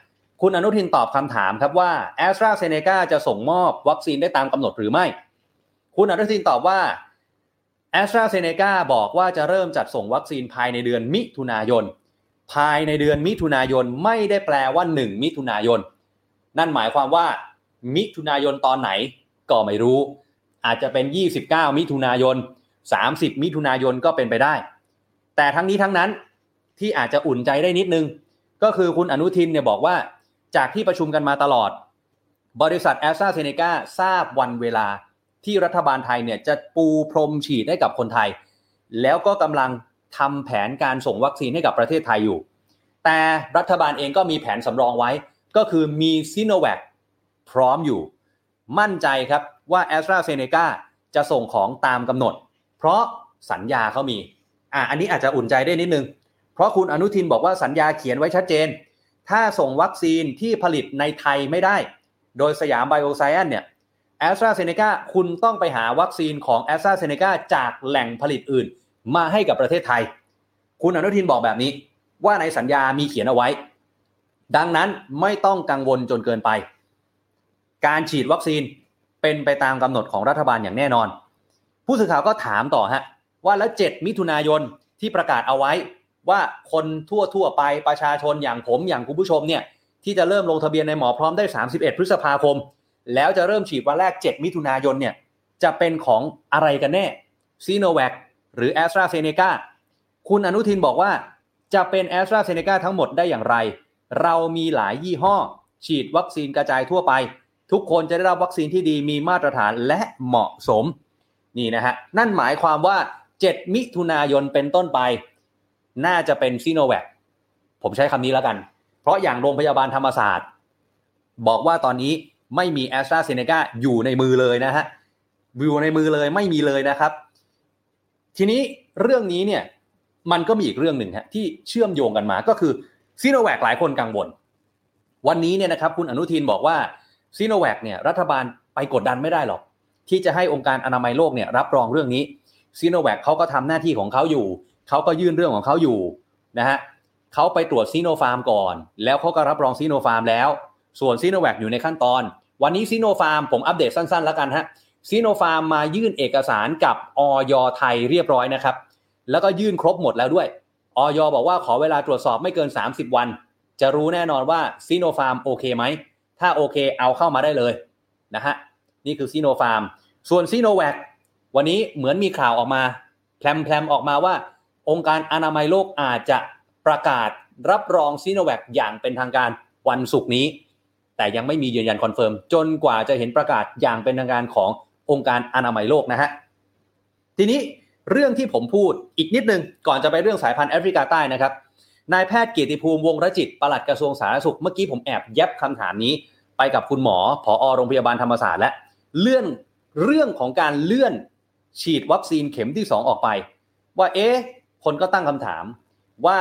คุณอนุทินตอบคำถามครับว่าแอสตราเซเนกาจะส่งมอบวัคซีนได้ตามกำหนดหรือไม่ คุณอนุทินตอบว่า แอสตราเซเนกาบอกว่าจะเริ่มจัดส่งวัคซีนภายในเดือนมิถุนายน ภายในเดือนมิถุนายนไม่ได้แปลว่า 1 มิถุนายน นั่นหมายความว่า มิถุนายนตอนไหนก็ไม่รู้ อาจจะเป็น 29 มิถุนายน 30 มิถุนายนก็เป็นไปได้ แต่ทั้งนี้ทั้งนั้นที่อาจจะอุ่นใจได้นิดนึง ก็คือคุณอนุทินเนี่ยบอกว่าจากที่ประชุมกันมาตลอด บริษัทแอสตราเซเนกาทราบวันเวลา ที่รัฐบาลไทยเนี่ยจะปูพรมฉีดให้กับคนไทย แล้วก็กำลังทำแผนการส่งวัคซีนให้กับประเทศไทยอยู่ แต่รัฐบาลเองก็มีแผนสำรองไว้ ก็คือมีซิโนแวคพร้อมอยู่ มั่นใจครับว่าแอสตราเซเนกาจะส่งของตามกำหนด เพราะสัญญาเขามีอะอันนี้อาจจะอุ่นใจได้นิดนึง เพราะคุณอนุทินบอกว่าสัญญาเขียนไว้ชัดเจน ถ้าส่งวัคซีนที่ผลิตในไทยไม่ได้ โดยสยามไบโอไซแอนเนี่ย แอสตราเซเนกาคุณต้องไปหาวัคซีนของแอสตราเซเนกาจากแหล่งผลิตอื่น มาให้กับประเทศไทย คุณอนุทินบอกแบบนี้ ว่าในสัญญามีเขียนเอาไว้ ดังนั้นไม่ต้องกังวลจนเกินไป การฉีดวัคซีนเป็นไปตามกำหนดของรัฐบาลอย่างแน่นอน ผู้สื่อข่าวก็ถามต่อฮะว่าแล้ว 7 มิถุนายนที่ประกาศเอาไว้ ว่าคนทั่วทั่วไปประชาชนอย่างผมอย่างคุณผู้ชมเนี่ยที่จะเริ่มลงทะเบียนในหมอพร้อมได้ 31 พฤษภาคม แล้วจะเริ่มฉีดวันแรก 7 มิถุนายนเนี่ยจะเป็นของอะไรกันแน่ซีโนแวคหรือแอสตราเซเนกาคุณอนุทินบอกว่าจะเป็นแอสตราเซเนกาทั้งหมดได้อย่างไร เรามีหลายยี่ห้อ ฉีดวัคซีนกระจายทั่วไป ทุกคนจะได้รับวัคซีนที่ดีมีมาตรฐานและเหมาะสม นี่นะฮะ นั่นหมายความว่า 7 มิถุนายนเป็นต้นไป น่าจะเป็นซีโนแวคผมใช้คำนี้แล้วกัน เพราะอย่างโรงพยาบาลธรรมศาสตร์ บอกว่าตอนนี้ ไม่มีแอสตราเซเนกาอยู่ในมือเลยนะฮะอยู่ในมือเลยไม่มีเลยนะครับ ทีนี้เรื่องนี้เนี่ยมันก็มีอีกเรื่องหนึ่งฮะที่เชื่อมโยงกันมาก็คือซีโนแวคหลายคนกังวล วันนี้เนี่ยนะครับคุณอนุทินบอกว่าซีโนแวคเนี่ยรัฐบาลไปกดดันไม่ได้หรอก ที่จะให้องค์การอนามัยโลกเนี่ยรับรองเรื่องนี้ซีโนแวคเขาก็ทำหน้าที่ของเขาอยู่เขาก็ยื่นเรื่องของเขาอยู่นะฮะเขาไปตรวจซีโนฟาร์มก่อน แล้วเขาก็รับรองซีโนฟาร์มแล้ว ส่วนซีโนแวคอยู่ในขั้นตอน วันนี้ซีโนฟาร์มผมอัปเดตสั้นๆ แล้วกันฮะซีโนฟาร์มมายื่นเอกสารกับอย.ไทยเรียบร้อยนะครับ แล้วก็ยื่นครบหมดแล้วด้วยอย.บอกว่าขอเวลาตรวจสอบไม่เกิน 30 วัน จะรู้แน่นอนว่าซีโนฟาร์มโอเคไหม ถ้าโอเคเอาเข้ามาได้เลยนะฮะนี่คือซีโนฟาร์มส่วนซีโนแวควันนี้เหมือนมีข่าวออกมาแพลมๆออกมาว่า องค์การอนามัยโลกอาจจะประกาศรับรองซีโนแวคอย่างเป็นทางการวันศุกร์นี้ แต่ยังไม่มียืนยัน confirm จนกว่าจะเห็นประกาศอย่างเป็นทางการขององค์การอนามัยโลกนะฮะทีนี้เรื่องที่ผมพูดอีกนิดนึงก่อนจะไปเรื่องสายพันธุ์แอฟริกาใต้นะครับนายแพทย์เกียรติภูมิวงรจิตปลัดกระทรวงสาธารณสุขเมื่อกี้ผมแอบแยบคำถามนี้ ไปกับคุณหมอผอโรงพยาบาลธรรมศาสตร์และเลื่อนเรื่องของการเลื่อนฉีดวัคซีนเข็มที่ 2 ออกไป ว่าเอ๊ะคนก็ตั้งคำถามว่า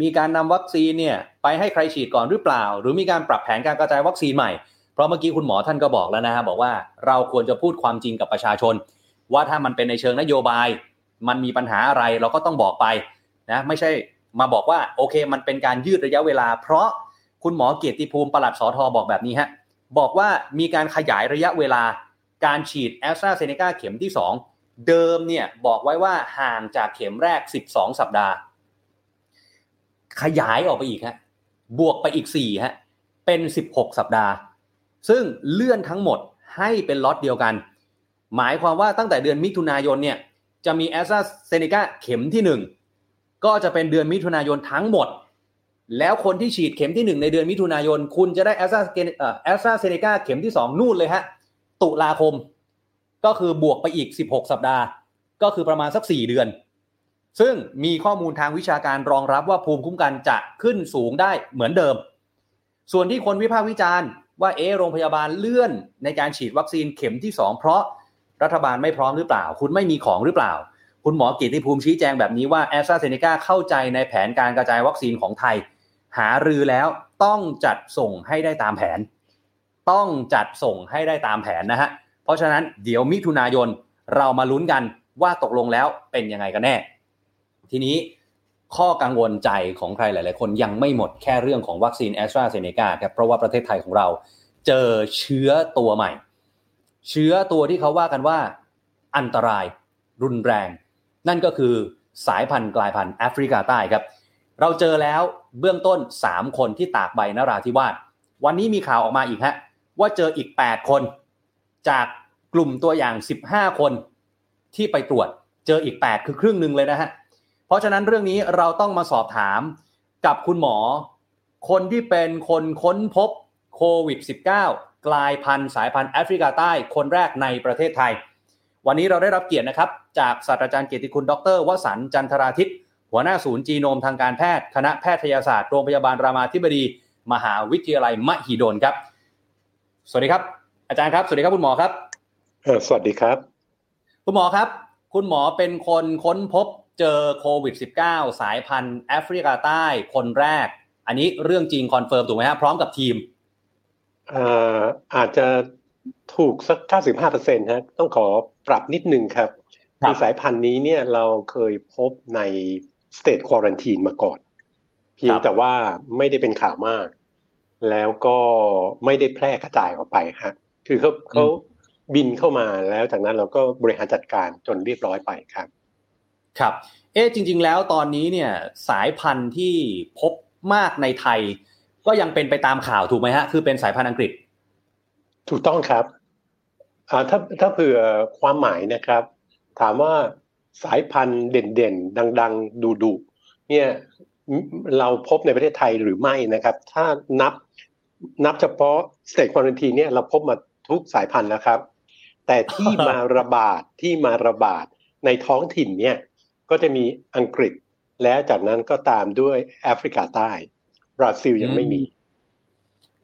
มีการนำวัคซีนเนี่ยไปให้ใครฉีดก่อนหรือเปล่า หรือมีการปรับแผนการกระจายวัคซีนใหม่ เพราะเมื่อกี้คุณหมอท่านก็บอกแล้วนะฮะบอกว่าเราควรจะพูดความจริงกับประชาชน ว่าถ้ามันเป็นในเชิงนโยบาย มันมีปัญหาอะไรเราก็ต้องบอกไปนะไม่ใช่มาบอกว่าโอเค มันเป็นการยืดระยะเวลา เพราะคุณหมอเกียรติภูมิปลัดสอทอบอกแบบนี้ฮะบอกว่ามีการขยายระยะเวลาการฉีดแอสตราเซเนกาเข็มที่ 2 เดิมเนี่ยบอกไว้ว่าห่างจากเข็มแรก 12 สัปดาห์ ขยายออกไปอีกฮะบวกไปอีก4ฮะเป็น 16 สัปดาห์ ซึ่งเลื่อนทั้งหมดให้เป็นล็อตเดียวกัน หมายความว่าตั้งแต่เดือนมิถุนายนเนี่ยจะมีแอสตราเซเนกาเข็มที่ 1 ก็จะเป็นเดือนมิถุนายนทั้งหมด แล้วคนที่ฉีดเข็มที่ 1 ในเดือนมิถุนายน คุณจะได้แอสตราแอสตราเซเนกาเข็มที่ 2 นู่นเลยฮะตุลาคม ก็คือบวกไปอีก 16 สัปดาห์ ก็คือประมาณสัก 4 เดือน ซึ่งมีข้อมูลทางวิชาการรองรับว่าภูมิคุ้มกันจะขึ้นสูงได้เหมือนเดิม ส่วนที่คนวิพากษ์วิจารณ์ว่าเอโรงพยาบาลเลื่อนในการฉีดวัคซีนเข็มที่ 2 เพราะรัฐบาลไม่พร้อมหรือเปล่า คุณไม่มีของหรือเปล่า คุณหมอกิติภูมิชี้แจงแบบนี้ว่าแอสตราเซเนกาเข้าใจในแผนการกระจายวัคซีนของไทย หารือแล้วต้องจัดส่งให้ได้ตามแผน ต้องจัดส่งให้ได้ตามแผนนะฮะเพราะฉะนั้นเดี๋ยวมิถุนายนเรามาลุ้นกันว่าตกลงแล้วเป็นยังไงกันแน่ ทีนี้ข้อกังวลใจของใครหลาย ๆ คนยังไม่หมดแค่เรื่องของวัคซีนแอสตราเซเนกาครับเพราะว่าประเทศไทยของเราเจอเชื้อตัวใหม่ เชื้อตัวที่เขาว่ากันว่า อันตรายรุนแรง นั่นก็คือสายพันธุ์กลายพันธุ์แอฟริกาใต้ครับ เราเจอแล้วเบื้องต้น 3 คนที่ตากใบนราธิวาสวันนี้มีข่าวออกมาอีกฮะว่าเจออีก 8 คน จากกลุ่มตัวอย่าง 15 คนที่ไปตรวจเจออีก 8 คือครึ่งหนึ่งเลยนะฮะ เพราะฉะนั้นเรื่องนี้เราต้องมาสอบถามกับคุณหมอ คนที่เป็นคนค้นพบโควิด -19 กลายพันธุ์สายพันธุ์แอฟริกาใต้คนแรกในประเทศไทย วันนี้เราได้รับเกียรตินะครับ จากศาสตราจารย์เกียรติคุณดรวสันต์จันทราทิตหัวหน้าศูนย์จีโนมทางการแพทย์ คณะแพทยศาสตร์โรงพยาบาลรามาธิบดี มหาวิทยาลัยมหิดลครับ สวัสดีครับ อาจารย์ครับ สวัสดีครับคุณหมอครับ เออสวัสดีครับ คุณหมอครับ คุณหมอเป็นคนค้นพบ เจอโควิด -19 สายพันธุ์แอฟริกาใต้คนแรก อันนี้เรื่องจริง confirm ถูกไหมครับพร้อมกับทีมเอ่ออาจจะถูกสัก 95เปอร์เซ็นต์ฮะต้องขอปรับนิดนึงครับครับคือสายพันธุ์นี้เนี่ยเราเคยพบในสเต e ควอรันทีนมาก่อน เพียงแต่ว่าไม่ได้เป็นข่าวมาก แล้วก็ไม่ได้แพร่กระจายออกไปฮะคือเขาเขาบินเข้ามาแล้วจากนั้นเราก็บริหารจัดการจนเรียบร้อยไปครับ ครับเอ๊จริง ๆ แล้วตอนนี้เนี่ยสายพันธุ์ที่พบมากในไทย ก็ยังเป็นไปตามข่าวถูกไหมฮะ คือเป็นสายพันธุ์อังกฤษ ถูกต้องครับถ้าถ้าเผื่อความหมายนะครับ ถามว่าสายพันธุ์เด่นๆ ดัง ๆ ดุๆเนี่ยเราพบในประเทศไทยหรือไม่นะครับ ถ้านับนับเฉพาะสเต e ควอนทีเนี่ยเราพบมาทุกสายพันธุ์แล้วครับ แต่ที่มาระบาดที่มาระบาดในท้องถิ่นเนี่ย ก็จะมีอังกฤษ และจากนั้นก็ตามด้วยแอฟริกาใต้ บราซิลยังไม่มี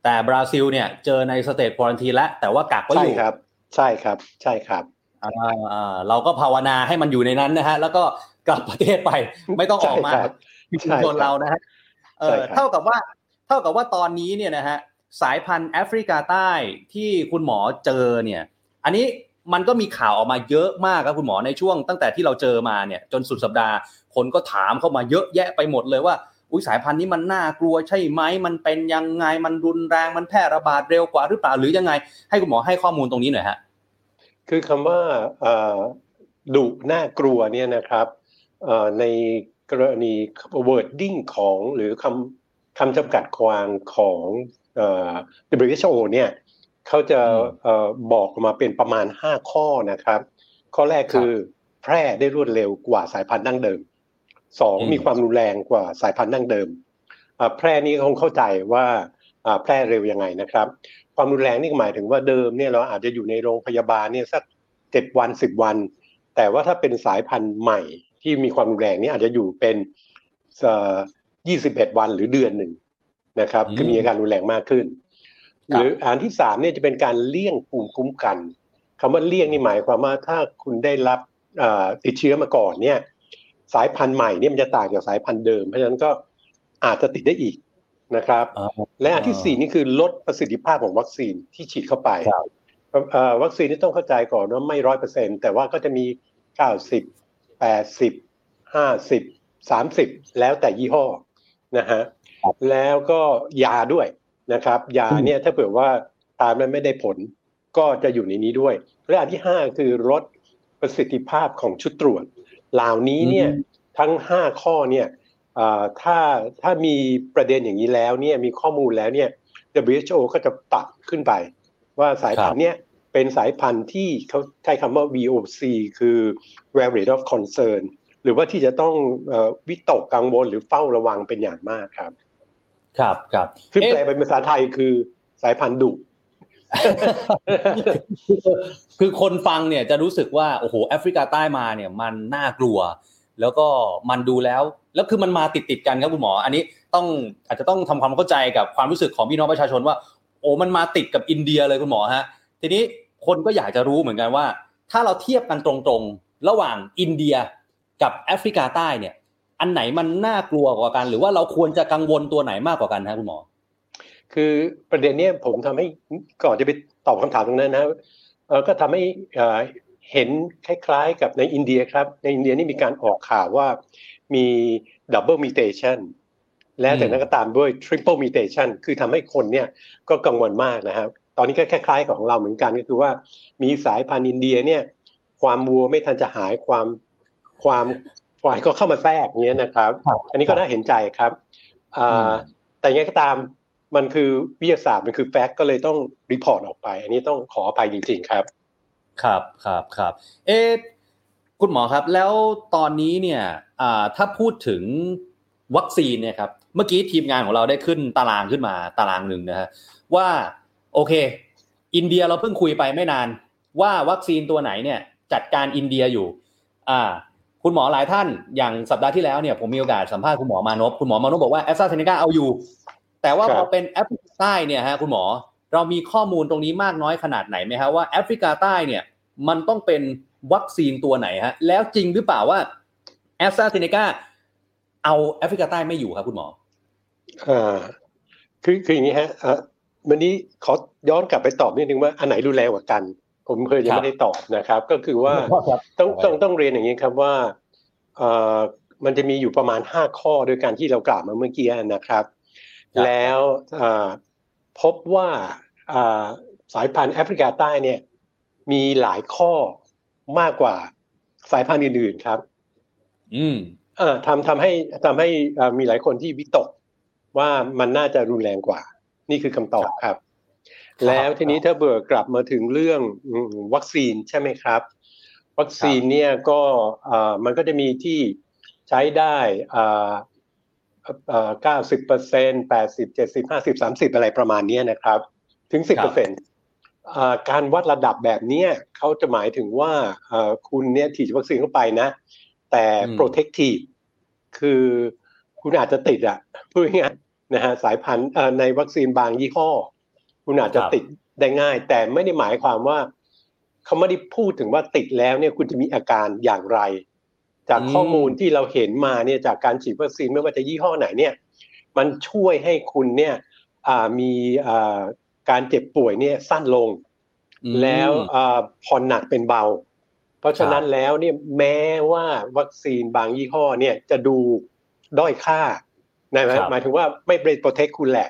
แต่บราซิลเนี่ย เจอใน state quarantine แล้วแต่ว่ากักไว้อยู่ใช่ครับ ใช่ครับ ใช่ครับอ่าอ่าเราก็ภาวนาให้มันอยู่ในนั้นนะฮะ แล้วก็กลับประเทศไปไม่ต้องออกมาใช่ครับที่ชุมชนเรานะฮะเอใช่อครับเท่ากับว่า เท่ากับว่าตอนนี้เนี่ยนะฮะสายพันธุ์แอฟริกาใต้ที่คุณหมอเจอเนี่ย อันนี้ มันก็มีข่าวออกมาเยอะมากครับคุณหมอในช่วงตั้งแต่ที่เราเจอมาเนี่ยจนสุดสัปดาห์ คนก็ถามเข้ามาเยอะแยะไปหมดเลยว่าอุ้ยสายพันธุ์นี้มันน่ากลัวใช่ไหมมันเป็นยังไงมันรุนแรงมันแพร่ระบาดเร็วกว่าหรือเปล่าหรือยังไง ให้คุณหมอให้ข้อมูลตรงนี้หน่อยฮะคือคำว่าดุน่ากลัวเนี่ยนะครับในกรณี wording ของหรือคำคำจำกัดความของ WHO เนี่ย เขาจะบอกมาเป็นประมาณ 5 ข้อนะครับ ข้อแรกคือแพร่ได้รวดเร็วกว่าสายพันธุ์ดั้งเดิมสองมีความรุนแรงกว่าสายพันธุ์ดั้งเดิมแพร่นี้คงเข้าใจว่าแพร่เร็วยังไงนะครับ ความรุนแรงนี่หมายถึงว่าเดิมเนี่ยเราอาจจะอยู่ในโรงพยาบาลเนี่ยสักเจ็ดวันสิบวัน แต่ว่าถ้าเป็นสายพันธุ์ใหม่ที่มีความรุนแรงนี่อาจจะอยู่เป็นยี่สิบเอ็ดวันหรือเดือนหนึ่งนะครับคือมีอาการรุนแรงมากขึ้น หรืออันที่สามเนี่ยจะเป็นการเลี่ยงภูมิคุ้มกันคำว่าเลี่ยงนี่หมายความว่าถ้าคุณได้รับติดเชื้อมาก่อนเนี่ยสายพันธุ์ใหม่เนี่ยมันจะต่างจากสายพันธุ์เดิม เพราะฉะนั้นก็อาจจะติดได้อีกนะครับ และอันที่สี่นี่คือลดประสิทธิภาพของวัคซีนที่ฉีดเข้าไปวัคซีนที่ต้องเข้าใจก่อนว่าไม่ร้อยเปอร์เซ็นแต่ว่าก็จะมีเก้าสิบแปดสิบห้าสิบสามสิบแล้วแต่ยี่ห้อนะฮะแล้วก็ยาด้วย นะครับยาเนี่ยถ้าเผื่อว่าตามนั้นไม่ได้ผลก็จะอยู่ในนี้ด้วยและอันที่ห้าคือลดประสิทธิภาพของชุดตรวจ เหล่านี้เนี่ยทั้งห้าข้อเนี่ยถ้าถ้ามีประเด็นอย่างนี้แล้วเนี่ยมีข้อมูลแล้วเนี่ย WHO ก็จะปรับขึ้นไป ว่าสายพันธุ์เนี้ยเป็นสายพันธุ์ที่เขาใช้คำว่า VOC คือ Variant of Concern หรือว่าที่จะต้องวิตกกังวลหรือเฝ้าระวังเป็นอย่างมากครับ ครับครับคือแปลเป็นภาษาไทยคือสายพันธุ์ดุคือคนฟังเนี่ยจะรู้สึกว่าโอ้โหแอฟริกาใต้มาเนี่ยมันน่ากลัว แล้วก็มันดูแล้วแล้วคือมันมาติดติดกันครับคุณหมอ อันนี้ต้องอาจจะต้องทำความเข้าใจกับความรู้สึกของพี่น้องประชาชนว่า โอ้มันมาติดกับอินเดียเลยคุณหมอฮะ ทีนี้คนก็อยากจะรู้เหมือนกันว่า ถ้าเราเทียบกันตรงๆ ระหว่างอินเดียกับแอฟริกาใต้เนี่ย อันไหนมันน่ากลัวกว่ากัน หรือว่าเราควรจะกังวลตัวไหนมากกว่ากันฮะคุณหมอ คือประเด็นนี้ผมทำให้ก่อนจะไปตอบคำถามตรงนั้นนะก็ทำให้เห็นคล้ายๆ กับในอินเดียครับ ในอินเดียนี่มีการออกข่าวว่ามี double mutation และจากนั้นก็ตามด้วย triple mutation คือทำให้คนเนี่ยก็กังวลมากนะครับ ตอนนี้ก็คล้ายๆ ของเราเหมือนกันก็คือว่ามีสายพันธุ์อินเดียเนี่ยความวัวไม่ทันจะหายความความ ควายก็เข้ามาแทรกเงี้ยนะครับ อันนี้ก็น่าเห็นใจครับแต่ยังไงก็ตามมันคือวิทยาศาสตร์มันคือ fact ก็เลยต้อง report ออกไป อันนี้ต้องขออภัยจริงๆครับ ครับครับครับเอคุณหมอครับ แล้วตอนนี้เนี่ยถ้าพูดถึงวัคซีนเนี่ยครับเมื่อกี้ทีมงานของเราได้ขึ้นตารางขึ้นมาตารางหนึ่งนะฮะว่าโอเค อินเดียเราเพิ่งคุยไปไม่นาน ว่าวัคซีนตัวไหนเนี่ย จัดการอินเดียอยู่ อ่า คุณหมอหลายท่านอย่างสัปดาห์ที่แล้วเนี่ยผมมีโอกาสสัมภาษณ์คุณหมอมานพคุณหมอมานพบอกว่าแอสตราเซเนกาเอาอยู่ แต่ว่าพอเป็นแอฟริกาใต้เนี่ยฮะคุณหมอเรามีข้อมูลตรงนี้มากน้อยขนาดไหนไหมฮะว่าแอฟริกาใต้เนี่ยมันต้องเป็นวัคซีนตัวไหนฮะแล้วจริงหรือเปล่าว่าแอสตราเซเนกาเอาแอฟริกาใต้ไม่อยู่ครับคุณหมออ่าคือคืออย่างนี้ฮะอ่าวันนี้ขอย้อนกลับไปตอบนิดนึงว่าอันไหนรุนแรงกว่ากัน ผมเคยยังไม่ได้ตอบนะครับ ก็คือว่าต้องต้องต้องเรียนอย่างนี้ครับว่าเอ่อมันจะมีอยู่ประมาณห้าข้อโดยการที่เรากล่าวมาเมื่อกี้นะครับ แล้วพบว่าสายพันธุ์แอฟริกาใต้เนี่ยมีหลายข้อมากกว่าสายพันธุ์อื่นๆครับ อืมเออทำทำให้ทำให้มีหลายคนที่วิตกว่ามันน่าจะรุนแรงกว่า นี่คือคำตอบครับ แล้วทีนี้ถ้าเบิกกลับมาถึงเรื่องวัคซีนใช่ไหมครับ วัคซีนเนี่ยก็มันก็จะมีที่ใช้ได้เก้าสิบเปอร์เซ็นแปดสิบเจ็ดสิบห้าสิบสามสิบอะไรประมาณนี้นะครับ ถึงสิบเปอร์เซ็นต์การวัดระดับแบบนี้เขาจะหมายถึงว่าคุณเนี่ยฉีดวัคซีนเข้าไปนะ แต่ protective คือคุณอาจจะติดอะพูดง่ายนะฮะสายพันธุ์ในวัคซีนบางยี่ห้อ คุณอาจจะติดได้ง่าย แต่ไม่ได้หมายความว่าเขาไม่ได้พูดถึงว่าติดแล้วเนี่ยคุณจะมีอาการอย่างไร จากข้อมูลที่เราเห็นมาเนี่ยจากการฉีดวัคซีนไม่ว่าจะยี่ห้อไหนเนี่ย มันช่วยให้คุณเนี่ยอ่ามีอ่าการเจ็บป่วยเนี่ยสั้นลงอืมแล้วอ่าผ่อนหนักเป็นเบา เพราะฉะนั้นแล้วเนี่ยแม้ว่าวัคซีนบางยี่ห้อเนี่ยจะดูด้อยค่านะหมายครับหมายถึงว่าไม่เป็นโปรเทคคุณแหละ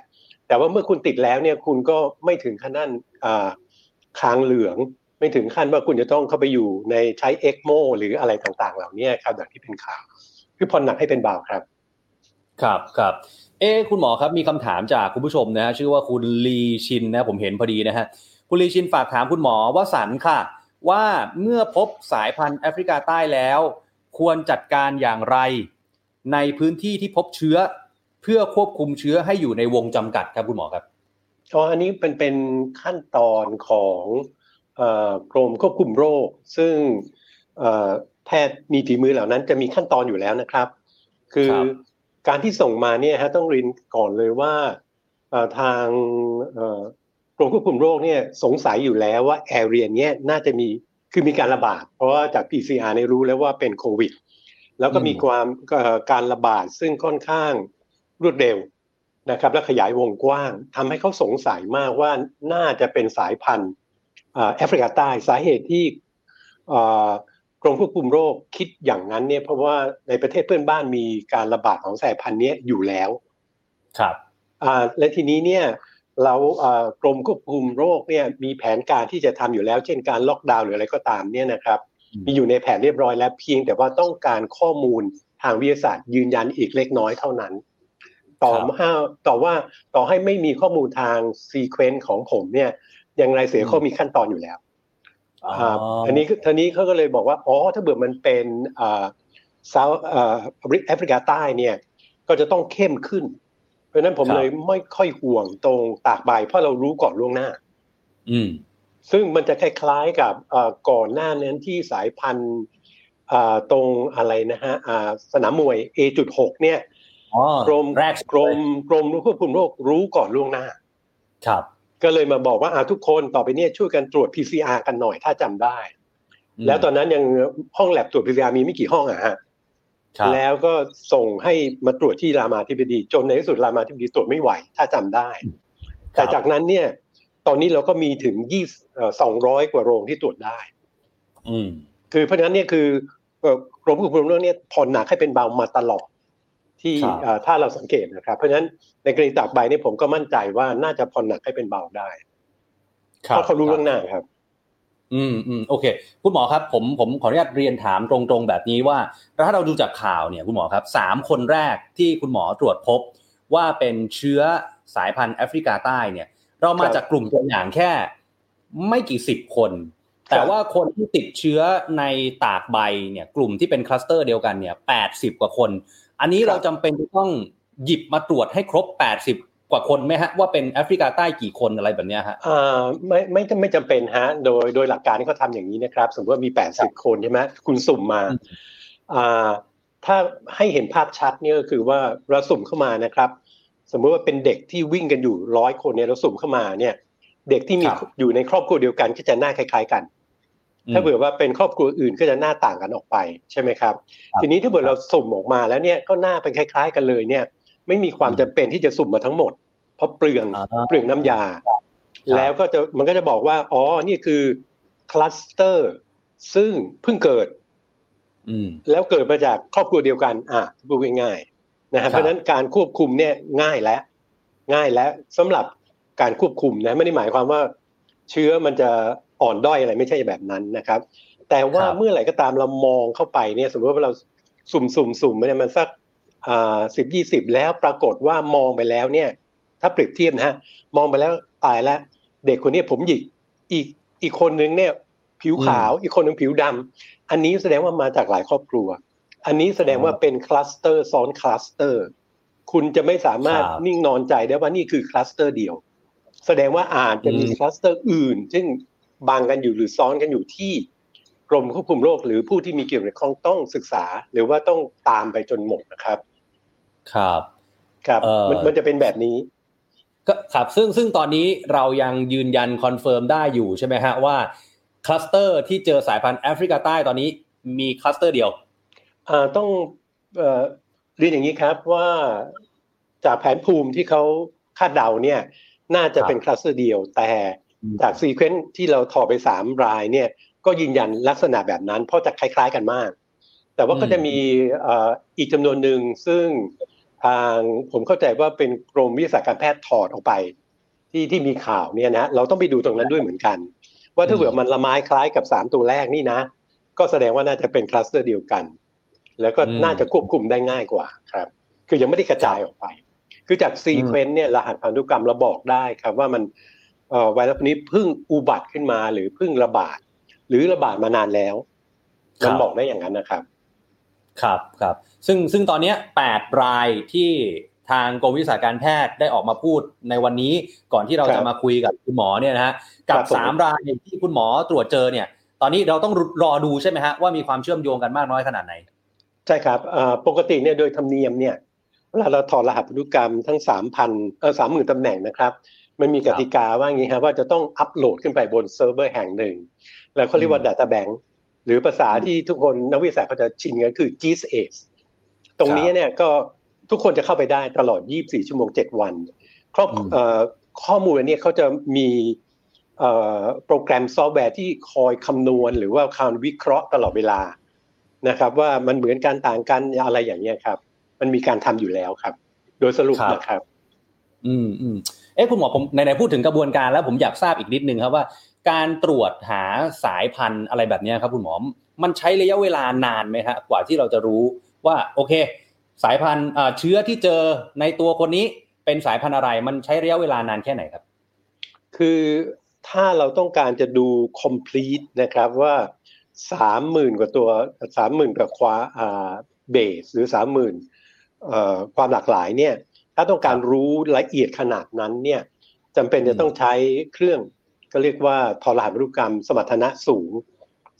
แต่ว่าเมื่อคุณติดแล้วเนี่ยคุณก็ไม่ถึงขั้นนั้นอ่าคางเหลือง ไม่ถึงขั้นว่าคุณจะต้องเข้าไปอยู่ในใช้เอ็กโมหรืออะไรต่างๆ เหล่านี้ครับอย่างที่เป็นข่าวคือผ่อนหนักให้เป็นเบาครับ ครับครับเอ้คุณหมอครับมีคำถามจากคุณผู้ชมนะฮะชื่อว่าคุณลีชินนะผมเห็นพอดีนะฮะคุณลีชินฝากถามคุณหมอว่าสันค่ะ ว่าเมื่อพบสายพันธุ์แอฟริกาใต้แล้ว ควรจัดการอย่างไร ในพื้นที่ที่พบเชื้อ พื่อควบคุมเชื้อให้อยู่ในวงจำกัดครับคุณหมอครับอ๋ออันนี้เป็นเป็นขั้นตอนของเอ่อกรมควบคุมโรค ซึ่งเอ่อแพทย์มีฝีมือเหล่านั้นจะมีขั้นตอนอยู่แล้วนะครับ คือครับการที่ส่งมาเนี่ยฮะต้องเรียนก่อนเลยว่าเอ่อทางเอ่อกรมควบคุมโรคเนี่ยสงสัยอยู่แล้วว่าแอเรียเนี้ยน่าจะมีคือมีการระบาด เพราะว่าจาก PCR เนี่ยรู้แล้วว่าเป็นโควิด แล้วก็มีอืมความเอ่อการระบาดซึ่งค่อนข้าง รวดเร็วนะครับ และขยายวงกว้างทำให้เขาสงสัยมากว่าน่าจะเป็นสายพันธุ์อ่าแอฟริกาใต้สาเหตุที่อ่ากรมควบคุมโรคคิดอย่างนั้นเนี่ยเพราะว่าในประเทศเพื่อนบ้านมีการระบาดของสายพันธุ์เนี้ยอยู่แล้ว ครับอ่าและทีนี้เนี่ยเราอ่ากรมควบคุมโรคเนี่ยมีแผนการที่จะทำอยู่แล้ว เช่นการล็อกดาวน์หรืออะไรก็ตามเนี่ยนะครับอืมมีอยู่ในแผนเรียบร้อยแล้วเพียงแต่ว่าต้องการข้อมูลทางวิทยาศาสตร์ยืนยันอีกเล็กน้อยเท่านั้น ต่อครับมาต่อว่าต่อให้ไม่มีข้อมูลทาง sequence ของผมเนี่ยอย่างไรเสียเขามีขั้นตอนอยู่แล้วอ๋ออ่าอันนี้ทีนี้เขาก็เลยบอกว่าอ๋อถ้าเบื่อมันเป็นอ่าเซาท์อ่าแอฟริกาใต้เนี่ยก็จะต้องเข้มขึ้น เพราะฉะนั้นผมครับเลยไม่ค่อยห่วงตรงตากใบเพราะเรารู้ก่อนล่วงหน้า อืมซึ่งมันจะคล้ายๆกับเอ่อก่อนหน้านั้นที่สายพันธุ์อ่าตรงอะไรนะฮะอ่าสนามมวย A.6 เนี่ยอ๋อ กรมแรกกรมกรมควบคุมโรครู้ก่อนล่วงหน้า ครับ ก็เลยมาบอกว่าอ่าทุกคนต่อไปเนี่ยช่วยกันตรวจ PCR กันหน่อยถ้าจำได้มแล้วตอนนั้นยังห้องแลบตรวจ PCR มีไม่กี่ห้องอะฮะครับแล้วก็ส่งให้มาตรวจที่รามาธิบดีจนในที่สุดรามาธิบดีตรวจไม่ไหว ถ้าจำได้ แต่จากนั้นเนี่ย ตอนนี้เราก็มีถึงยี่สองร้อยกว่าโรงที่ตรวจได้ อืมคือเพราะฉะนั้นเนี่ยคือเอ่อกรมควบคุมโรคเนี่ยผ่อนหนักให้เป็นเบามาตลอด ที่ครับเอ่อถ้าเราสังเกตนะครับ เพราะฉะนั้นในกรณีตากใบเนี่ยผมก็มั่นใจว่าน่าจะผ่อนหนักให้เป็นเบาได้คบเพราะเขารู้คบล่วงหน้าครับ อืมอืมโอเค คุณหมอครับ ผมผมขออนุญาตเรียนถามตรงๆแบบนี้ว่าถ้าเราดูจากข่าวเนี่ย คุณหมอครับสามคนแรกที่คุณหมอตรวจพบ ว่าเป็นเชื้อสายพันธุ์แอฟริกาใต้เนี่ย เรามาครับจากกลุ่มตัวอย่างแค่ ไม่กี่สิบคนแต่ว่าคนที่ติดเชื้อในตากใบเนี่ย กลุ่มที่เป็นคลัสเตอร์เดียวกันเนี่ยแปดสิบกว่าคน อันนี้ครับเราจำเป็นจะต้องหยิบมาตรวจให้ครบแปดสิบกว่าคนไหมฮะ ว่าเป็นแอฟริกาใต้กี่คนอะไรแบบเนี้ยฮะอ่าไม่ไม่ไม่จำเป็นฮะ โดยโดยหลักการที่เขาทำอย่างนี้นะครับ สมมติว่ามี 80 คนใช่ไหมคุณสุ่มมาอืมอ่าถ้าให้เห็นภาพชัดเนี่ยก็คือว่าเราสุ่มเข้ามานะครับ สมมติว่าเป็นเด็กที่วิ่งกันอยู่ร้อยคนเนี่ยเราสุ่มเข้ามาเนี่ย เด็กที่มีครับอยู่ในครอบครัวเดียวกันก็จะหน้าคล้าย ๆ กัน ถ้าเผื่อว่าเป็นครอบครัวอื่นก็จะหน้าต่างกันออกไปใช่ไหมครับครับ ทีนี้ถ้าเผื่อเราสุ่มออกมาแล้วเนี่ยก็หน้าเป็นคล้ายๆ กันเลยเนี่ย ไม่มีความอืมจำเป็นที่จะสุ่มมาทั้งหมด เพราะเปลืองอ่าเปลืองน้ำยา แล้วก็จะมันก็จะบอกว่าอ๋อนี่คือคลัสเตอร์ซึ่งเพิ่งเกิดอืมแล้วเกิดมาจากครอบครัวเดียวกัน อะพูดง่ายๆนะครัฮะบเพราะฉะนั้นการควบคุมเนี่ยง่ายแล้วง่ายแล้วสำหรับการควบคุมนะไม่ได้หมายความว่า เชื้อมันจะ อ่อนด้อยอะไรไม่ใช่แบบนั้นนะครับ แต่ว่าครับเมื่อไหร่ก็ตามเรามองเข้าไปเนี่ยสมมติว่าเราสุ่มสุ่มสุ่มเนี่ยมันสักอ่าสิบยี่สิบแล้วปรากฏว่ามองไปแล้วเนี่ย ถ้าเปรียบเทียบนะฮะมองไปแล้วตายแล้วเด็กคนนี้ผมหยิกอีกอีกคนนึงเนี่ย ผิวขาวอีกคนนึงผิวดำอันนี้แสดงว่ามาจากหลายครอบครัว อันนี้แสดงว่าเป็นคลัสเตอร์ซ้อนคลัสเตอร์คุณจะไม่สามารถครับนิ่งนอนใจได้ว่านี่คือคลัสเตอร์เดียว แสดงว่าอาจจะมีอืมคลัสเตอร์อื่น ซึ่ง บังกันอยู่หรือซ้อนกันอยู่ที่กรมควบคุมโรคหรือผู้ที่มีเกี่ยวข้องต้องศึกษา หรือว่าต้องตามไปจนหมดนะครับ ครับครับเอ่อมันมันจะเป็นแบบนี้ก็ครับซึ่งซึ่งตอนนี้เรายังยืนยันคอนเฟิร์มได้อยู่ใช่ไหมฮะว่าคลัสเตอร์ที่เจอสายพันธุ์แอฟริกาใต้ตอนนี้มีคลัสเตอร์เดียวอ่าต้องเอ่อเรียนอย่างนี้ครับว่าจากแผนภูมิที่เขาคาดเดาเนี่ย น่าจะเป็นคลัสเตอร์เดียวแต่ จาก sequence ที่เราถอดไปสามรายเนี่ยก็ยืนยันลักษณะแบบนั้น เพราะจะคล้าย ๆกันมาก แต่ว่าก็จะมีอีกจำนวนหนึ่งซึ่งทางผมเข้าใจว่าเป็นกรมวิทยาศาสตร์การแพทย์ถอดออกไป ที่ที่มีข่าวเนี่ยนะเราต้องไปดูตรงนั้นด้วยเหมือนกัน ว่าถ้าเผื่อมันละม้ายคล้ายกับสามตัวแรกนี่นะ ก็แสดงว่าน่าจะเป็นคลัสเตอร์เดียวกัน แล้วก็น่าจะควบคุมได้ง่ายกว่าครับ คือยังไม่ได้กระจายออกไป คือจาก sequence เนี่ยรหัสพันธุกรรมเราบอกได้ครับว่ามัน ไวรัสนี้เพิ่งอุบัติขึ้นมาหรือเพิ่งระบาด หรือระบาดมานานแล้วมันบอกได้อย่างนั้นนะครับ ครับครับ ซึ่งซึ่งตอนนี้แปดรายที่ทางกรมวิชาการแพทย์ได้ออกมาพูดในวันนี้ ก่อนที่เราจะมาคุยกับคุณหมอเนี่ยนะฮะกับสามรายที่คุณหมอตรวจเจอเนี่ย ตอนนี้เราต้องรอดูใช่ไหมฮะว่ามีความเชื่อมโยงกันมากน้อยขนาดไหน ใช่ครับปกติเนี่ยโดยธรรมเนียมเนี่ยเวลาเราถอดรหัสพันธุกรรมทั้งสามพันเออสามหมื่นตำแหน่งนะครับ มันมีกติกาว่างี้ครับว่าจะต้องอัปโหลดขึ้นไปบนเซิร์ฟเวอร์แห่งหนึ่ง แล้วเขาเรียกว่า Data Bank หรือภาษาที่ทุกคนนักวิทยาศาสตร์เขาจะชินกันคือ GIS ตรงนี้เนี่ยก็ทุกคนจะเข้าไปได้ตลอด 24 ชั่วโมง 7 วัน ครอบข้อมูลเนี่ยเขาจะมีโปรแกรมซอฟต์แวร์ที่คอยคำนวณ หรือว่าการวิเคราะห์ตลอดเวลานะครับ ว่ามันเหมือนการต่างกันอะไรอย่างเงี้ยครับ มันมีการทำอยู่แล้วครับ โดยสรุปนะครับ อืมอืม เอ๊ะคุณหมอผมในในพูดถึงกระบวนการแล้วผมอยากทราบอีกนิดนึงครับว่า การตรวจหาสายพันธุ์อะไรแบบนี้ครับ คุณหมอมันใช้ระยะเวลานานไหมฮะกว่าที่เราจะรู้ว่าโอเค สายพันธุ์เชื้อที่เจอในตัวคนนี้เป็นสายพันธุ์อะไร มันใช้ระยะเวลานานแค่ไหนครับ คือถ้าเราต้องการจะดู complete นะครับว่าสามหมื่นกว่าตัวสามหมื่นกว่าควาเบสหรือสามหมื่นความหลากหลายเนี่ย ถ้าต้องการรู้ละเอียดขนาดนั้นเนี่ยจำเป็นจะต้องใช้เครื่องก็เรียกว่าทรหัสพันธุกรรมสมรรถนะสูง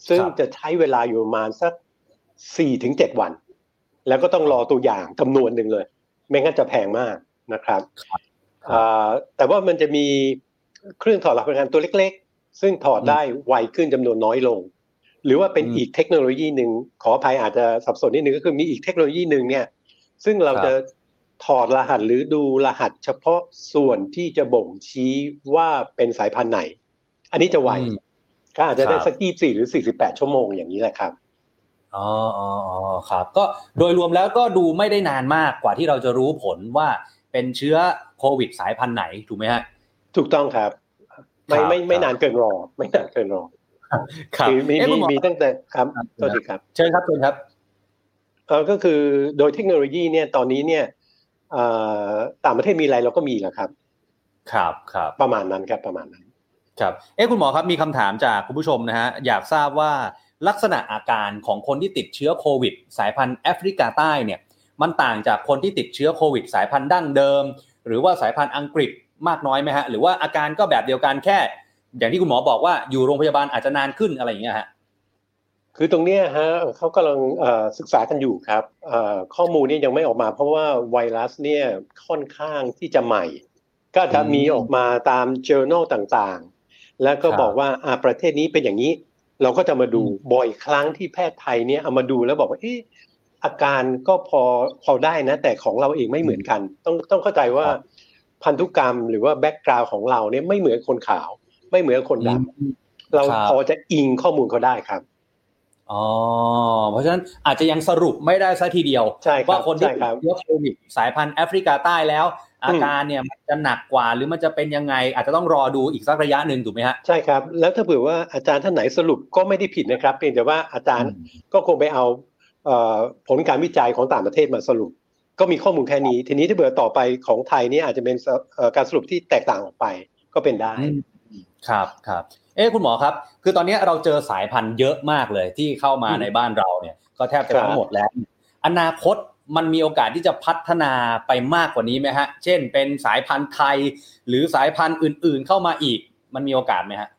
ซึ่งจะใช้เวลาอยู่ประมาณสักสี่ถึงเจ็ดวัน แล้วก็ต้องรอตัวอย่างจำนวนหนึ่งเลย ไม่งั้นจะแพงมากนะครับแต่ว่ามันจะมีเครื่องถอดรหัสพันธุกรรมตัวเล็ก ๆ ซึ่งถอดได้ไวขึ้นจำนวนน้อยลง หรือว่าเป็นอีกเทคโนโลยีหนึ่งขออภัยอาจจะสับสนนิดนึงก็คือมีอีกเทคโนโลยีหนึ่งเนี่ย ซึ่งเราจะ ถอดรหัสหรือดูรหัสเฉพาะส่วนที่จะบ่งชี้ว่าเป็นสายพันธุ์ไหน อันนี้จะไวก็อาจจะได้สักยี่สี่หรือสี่สิบแปดชั่วโมงอย่างนี้แหละครับอ๋ออ๋อครับ ก็โดยรวมแล้วก็ดูไม่ได้นานมากกว่าที่เราจะรู้ผลว่าเป็นเชื้อโควิดสายพันธุ์ไหนถูกไหมฮะ ถูกต้องครับ ไม่ไม่ไม่นานเกินรอ ไม่นานเกินรอครับมีมีมีตั้งแต่ครับสวัสดีครับ เชิญครับเชิญครับเออก็คือโดยเทคโนโลยีเนี่ยตอนนี้เนี่ย ต่างประเทศมีอะไรเราก็มีแหละครับ ครับครับประมาณนั้นครับประมาณนั้น ครับ เอ๊ะคุณหมอครับมีคำถามจากคุณผู้ชมนะฮะอยากทราบว่าลักษณะอาการของคนที่ติดเชื้อโควิด สายพันธุ์แอฟริกาใต้เนี่ย มันต่างจากคนที่ติดเชื้อโควิด สายพันธุ์ดั้งเดิม หรือว่าสายพันธุ์อังกฤษมากน้อยไหมฮะหรือว่าอาการก็แบบเดียวกันแค่ อย่างที่คุณหมอบอกว่าอยู่โรงพยาบาลอาจจะนานขึ้นอะไรอย่างเงี้ยฮะ คือตรงนี้ฮะเขากำลังศึกษากันอยู่ครับข้อมูลนี้ยังไม่ออกมาเพราะว่าไวรัสเนี่ยค่อนข้างที่จะใหม่ ก็จะมีออกมาตาม journal ต่างๆ แล้วก็บอกว่าประเทศนี้เป็นอย่างนี้ เราก็จะมาดูบ่อยครั้งที่แพทย์ไทยเนี่ยเอามาดูแล้วบอกว่าเอออาการก็พอพอได้นะ แต่ของเราเองไม่เหมือนกัน ต้องต้องเข้าใจว่าพันธุกรรมหรือว่าแบ็กกราวน์ของเราเนี่ยไม่เหมือนคนขาว ไม่เหมือนคนดำเราพอจะอิงข้อมูลเขาได้ครับ อ๋อเพราะฉะนั้นอาจจะยังสรุปไม่ได้ซะทีเดียวว่าคนที่ติดเชื้อโควิดสายพันธุ์แอฟริกาใต้แล้ว อาการเนี่ยมันจะหนักกว่าหรือมันจะเป็นยังไง อาจจะต้องรอดูอีกสักระยะหนึ่งถูกไหมฮะใช่ครับ แล้วถ้าเผื่อว่าอาจารย์ท่านไหนสรุปก็ไม่ได้ผิดนะครับเพียงแต่ว่าอาจารย์ก็คงไปเอาผลการวิจัยของต่างประเทศมาสรุป ก็มีข้อมูลแค่นี้ ทีนี้ถ้าเบื่อต่อไปของไทยนี่อาจจะเป็นการสรุปที่แตกต่างออกไปก็เป็นได้ครับครับ เอ้คุณหมอครับ คือตอนนี้เราเจอสายพันธุ์เยอะมากเลยที่เข้ามาในบ้านเราเนี่ย ก็แทบจะทั้งหมดแล้ว อนาคตมันมีโอกาสที่จะพัฒนาไปมากกว่านี้ไหมฮะ เช่น เป็นสายพันธุ์ไทย หรือสายพันธุ์อื่น ๆ เข้ามาอีก มันมีโอกาสไหมฮะ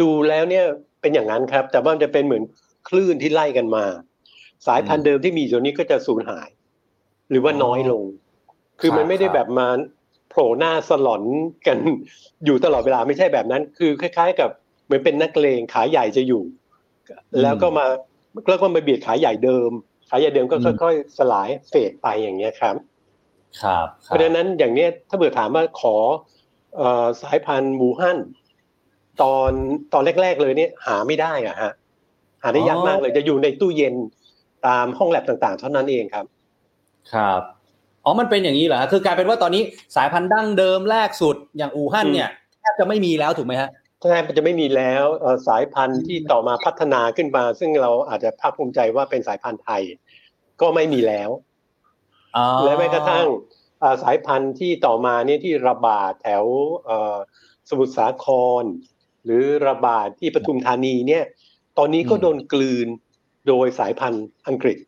ดูแล้วเนี่ยเป็นอย่างนั้นครับ แต่ว่ามันจะเป็นเหมือนคลื่นที่ไล่กันมา สายพันธุ์เดิมที่มีอยู่นี้ก็จะสูญหาย หรือว่าน้อยลง คือมันไม่ได้แบบมา ผล่หน้าสลอนกันอยู่ตลอดเวลาไม่ใช่แบบนั้น คือคล้าย ๆ กับเหมือนเป็นนักเลงขาใหญ่จะอยู่ แล้วก็มาแล้วก็มาเบียดขาใหญ่เดิม ขาใหญ่เดิมก็ค่อยๆสลายเฟดไปอย่างเงี้ยครับ ครับ เพราะฉะนั้นอย่างเนี้ยถ้าเบื่อถามว่าขอเอ่อสายพันธุ์มูฮั่นตอนตอนแรก ๆ เลยเนี่ย หาไม่ได้อะฮะ หาได้ยากมากเลยจะอยู่ในตู้เย็นตามห้องแลบต่าง ๆ เท่านั้นเองครับ ครับ อ๋อมันเป็นอย่างนี้เหรอคือกลายเป็นว่าตอนนี้สายพันธุ์ดั้งเดิมแรกสุดอย่างอู่ฮั่นเนี่ยแทบจะไม่มีแล้วถูกไหมฮะแทบจะไม่มีแล้วเอ่อสายพันธุ์ที่ต่อมาพัฒนาขึ้นมา ซึ่งเราอาจจะภาคภูมิใจว่าเป็นสายพันธุ์ไทย ก็ไม่มีแล้วอ๋อและแม้กระทั่งอ่าสายพันธุ์ที่ต่อมาเนี่ยที่ระบาดแถวเอ่อสมุทรสาคร หรือระบาดที่ปทุมธานีเนี่ย ตอนนี้ก็โดนกลืนโดยสายพันธุ์อังกฤษ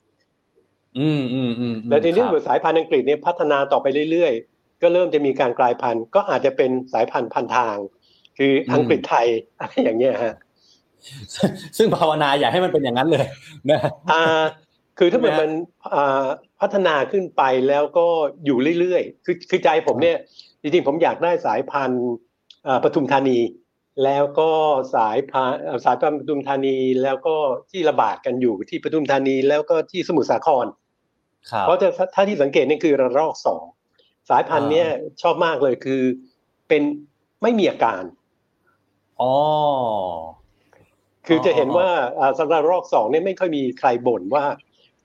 อืมอืมอืมอืมและทีนี้ครับเมื่อสายพันธุ์อังกฤษเนี่ยพัฒนาต่อไปเรื่อยๆ ก็เริ่มจะมีการกลายพันธุ์ ก็อาจจะเป็นสายพันธุ์พันทาง คืออังกฤษไทยอะไรอย่างเงี้ยฮะซึ่งภาวนาอย่าให้มันเป็นอย่างนั้นเลยนะอ่าคือถ้าเกิดใช่ไหมมันอ่าพัฒนาขึ้นไปแล้วก็อยู่เรื่อยๆ คือคือใจผมเนี่ยจริงๆผมอยากได้สายพันธุ์อ่าปทุมธานี แล้วก็สายพันธุ์อ่าสายพันธุ์ปทุมธานีแล้วก็ที่ระบาดกันอยู่ที่ปทุมธานีแล้วก็ที่สมุทรสาครครับเพราะจะถ้าที่สังเกตนี่คือระลอกสองสายพันธุ์เนี้ยชอบมากเลยคือเป็นไม่มีอาการอ๋อคือจะเห็นว่าอ่าสำหรับระลอกสองเนี่ยไม่ค่อยมีใครบ่นว่า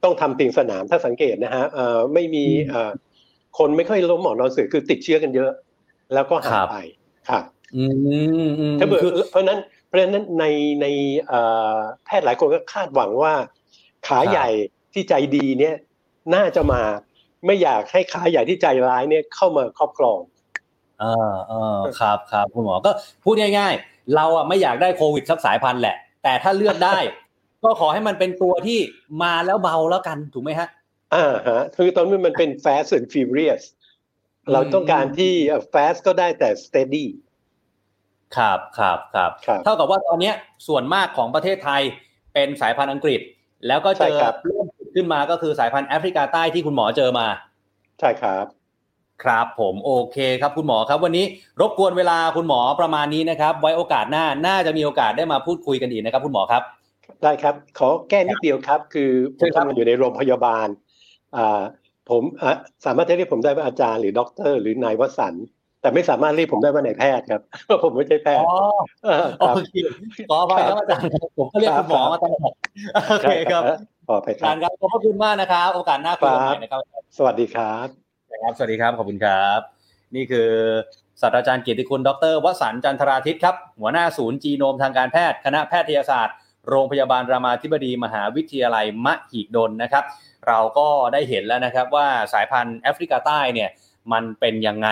ต้องทำเตียงสนามถ้าสังเกตนะฮะเอ่อไม่มีอืมเอ่อคนไม่ค่อยล้มหมอนนอนเสือคือติดเชื้อกันเยอะ แล้วก็หาคยรับไปครับอืมอืม ถ้าเกิดคือเพราะฉะนั้นเพราะฉะนั้นในในเอ่อแพทย์หลายคนก็คาดหวังว่า ขาใหญ่ที่ใจดีเนี่ยน่าจะมาไม่อยากให้ขาใหญ่ที่ใจร้ายเนี่ยเข้ามาครอบครองเออเออครับครับคุณหมอก็พูดง่ายๆ เราอะไม่อยากได้โควิดสักสายพันธุ์แหละ แต่ถ้าเลือกได้ ก็ขอให้มันเป็นตัวที่มาแล้วเบาแล้วกันถูกไหมฮะอ่าฮะคือตอนนี้มันเป็น fast and furious อืมเราต้องการที่เอ่อ fast ก็ได้แต่ steady ครับครับครับครับเท่ากับว่าตอนเนี้ยส่วนมากของประเทศไทยเป็นสายพันธุ์อังกฤษ แล้วก็เจอใช่ครับเริ่มขึ้นมาก็คือสายพันธุ์แอฟริกาใต้ที่คุณหมอเจอมา ใช่ครับครับผมโอเคครับคุณหมอครับ วันนี้รบกวนเวลาคุณหมอประมาณนี้นะครับ ไว้โอกาสหน้าน่าจะมีโอกาสได้มาพูดคุยกันอีกนะครับ คุณหมอครับ ได้ครับ ขอแก้นิดเดียวครับ คือผเชิญครับทำงานอยู่ในโรงพยาบาลอ่าผมอะสามารถจะเรียกผมได้ว่าอาจารย์หรือด็อกเตอร์หรือนายวสันต์ แต่ไม่สามารถเรียกผมได้ว่านายแพทย์ครับเพราะผมไม่ใช่แพอ๋ทอย์อ๋อเออโอเคครับขออภัยครับอาจารย์ผมก็เรียกคุณหมอมาตลอดโอเคครับขออภัยครับอารัจารย์ครับขอบพระคุณมากนะครับ โอกาสหน้าคุยกันใหม่นะครับ สวัสดีครับครับสวัสดีครับขอบคุณครับ นี่คือศาสตราจารย์เกียรติคุณ ดรวสันต์จันทราทิตครับ หัวหน้าศูนย์จีโนมทางการแพทย์ คณะแพทยศาสตร์ โรงพยาบาลรามาธิบดีมหาวิทยาลัยมหิดลนะครับ เราก็ได้เห็นแล้วนะครับว่าสายพันธุ์แอฟริกาใต้เนี่ยมันเป็นยังไง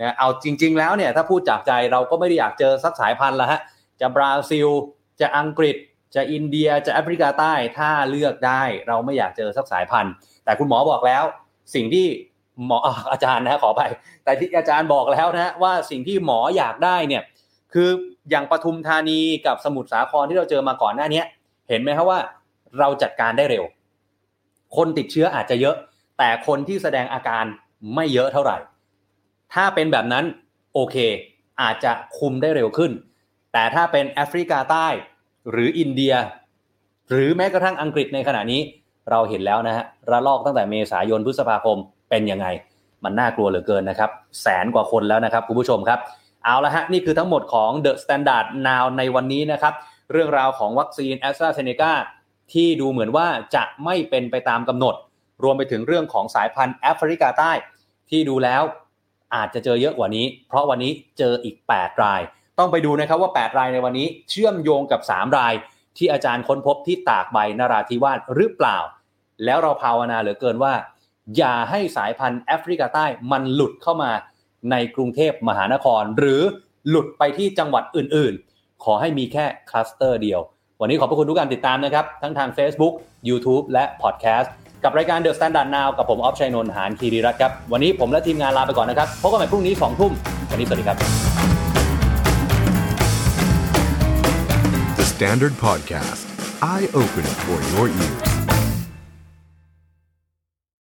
นะเอาจริง ๆ แล้วเนี่ยถ้าพูดจากใจเราก็ไม่ได้อยากเจอสักสายพันธุ์ละฮะจะบราซิล จะอังกฤษ จะอินเดียจะแอฟริกาใต้ถ้าเลือกได้ เราไม่อยากเจอสักสายพันธุ์ แต่คุณหมอบอกแล้ว สิ่งที่หมออาจารย์นะขอไป แต่ที่อาจารย์บอกแล้วนะว่าสิ่งที่หมออยากได้เนี่ยคืออย่างปทุมธานีกับสมุทรสาครที่เราเจอมาก่อนหน้านี้เห็นไหมครับว่าเราจัดการได้เร็ว คนติดเชื้ออาจจะเยอะ แต่คนที่แสดงอาการไม่เยอะเท่าไหร่ ถ้าเป็นแบบนั้นโอเค อาจจะคุมได้เร็วขึ้น แต่ถ้าเป็นแอฟริกาใต้หรืออินเดีย หรือแม้กระทั่งอังกฤษในขณะนี้ เราเห็นแล้วนะฮะระลอกตั้งแต่เมษายนพฤษภาคมเป็นยังไง มันน่ากลัวเหลือเกินนะครับ แสนกว่าคนแล้วนะครับคุณผู้ชมครับ เอาละฮะนี่คือทั้งหมดของ The Standard Now ในวันนี้นะครับ เรื่องราวของวัคซีน a s t r a z เซ e c a ที่ดูเหมือนว่าจะไม่เป็นไปตามกำหนด รวมไปถึงเรื่องของสายพันธุ์แอฟริกาใต้ ที่ดูแล้ว อาจจะเจอเยอะกว่านี้ เพราะวันนี้เจออีก 8 ราย ต้องไปดูนะครับว่า 8 รายในวันนี้ เชื่อมโยงกับ 3 ราย ที่อาจารย์ค้นพบที่ตากใบนราธิวาสหรือเปล่า แล้วเราภาวนาเหลือเกินว่า อย่าให้สายพันธุ์แอฟริกาใต้มันหลุดเข้ามาในกรุงเทพมหานคร หรือหลุดไปที่จังหวัดอื่น ๆ ขอให้มีแค่คลัสเตอร์เดียว วันนี้ขอบพระคุณทุกการติดตามนะครับ ทั้งทาง Facebook YouTube และ Podcast กับรายการ The Standard Now กับผมออฟชัยนนท์หานคีรีรัตน์ครับ วันนี้ผมและทีมงานลาไปก่อนนะครับพบกันใหม่พรุ่งนี้2ทุ่มวันนี้สวัสดีครับ The Standard Podcast, eye Open for your ears.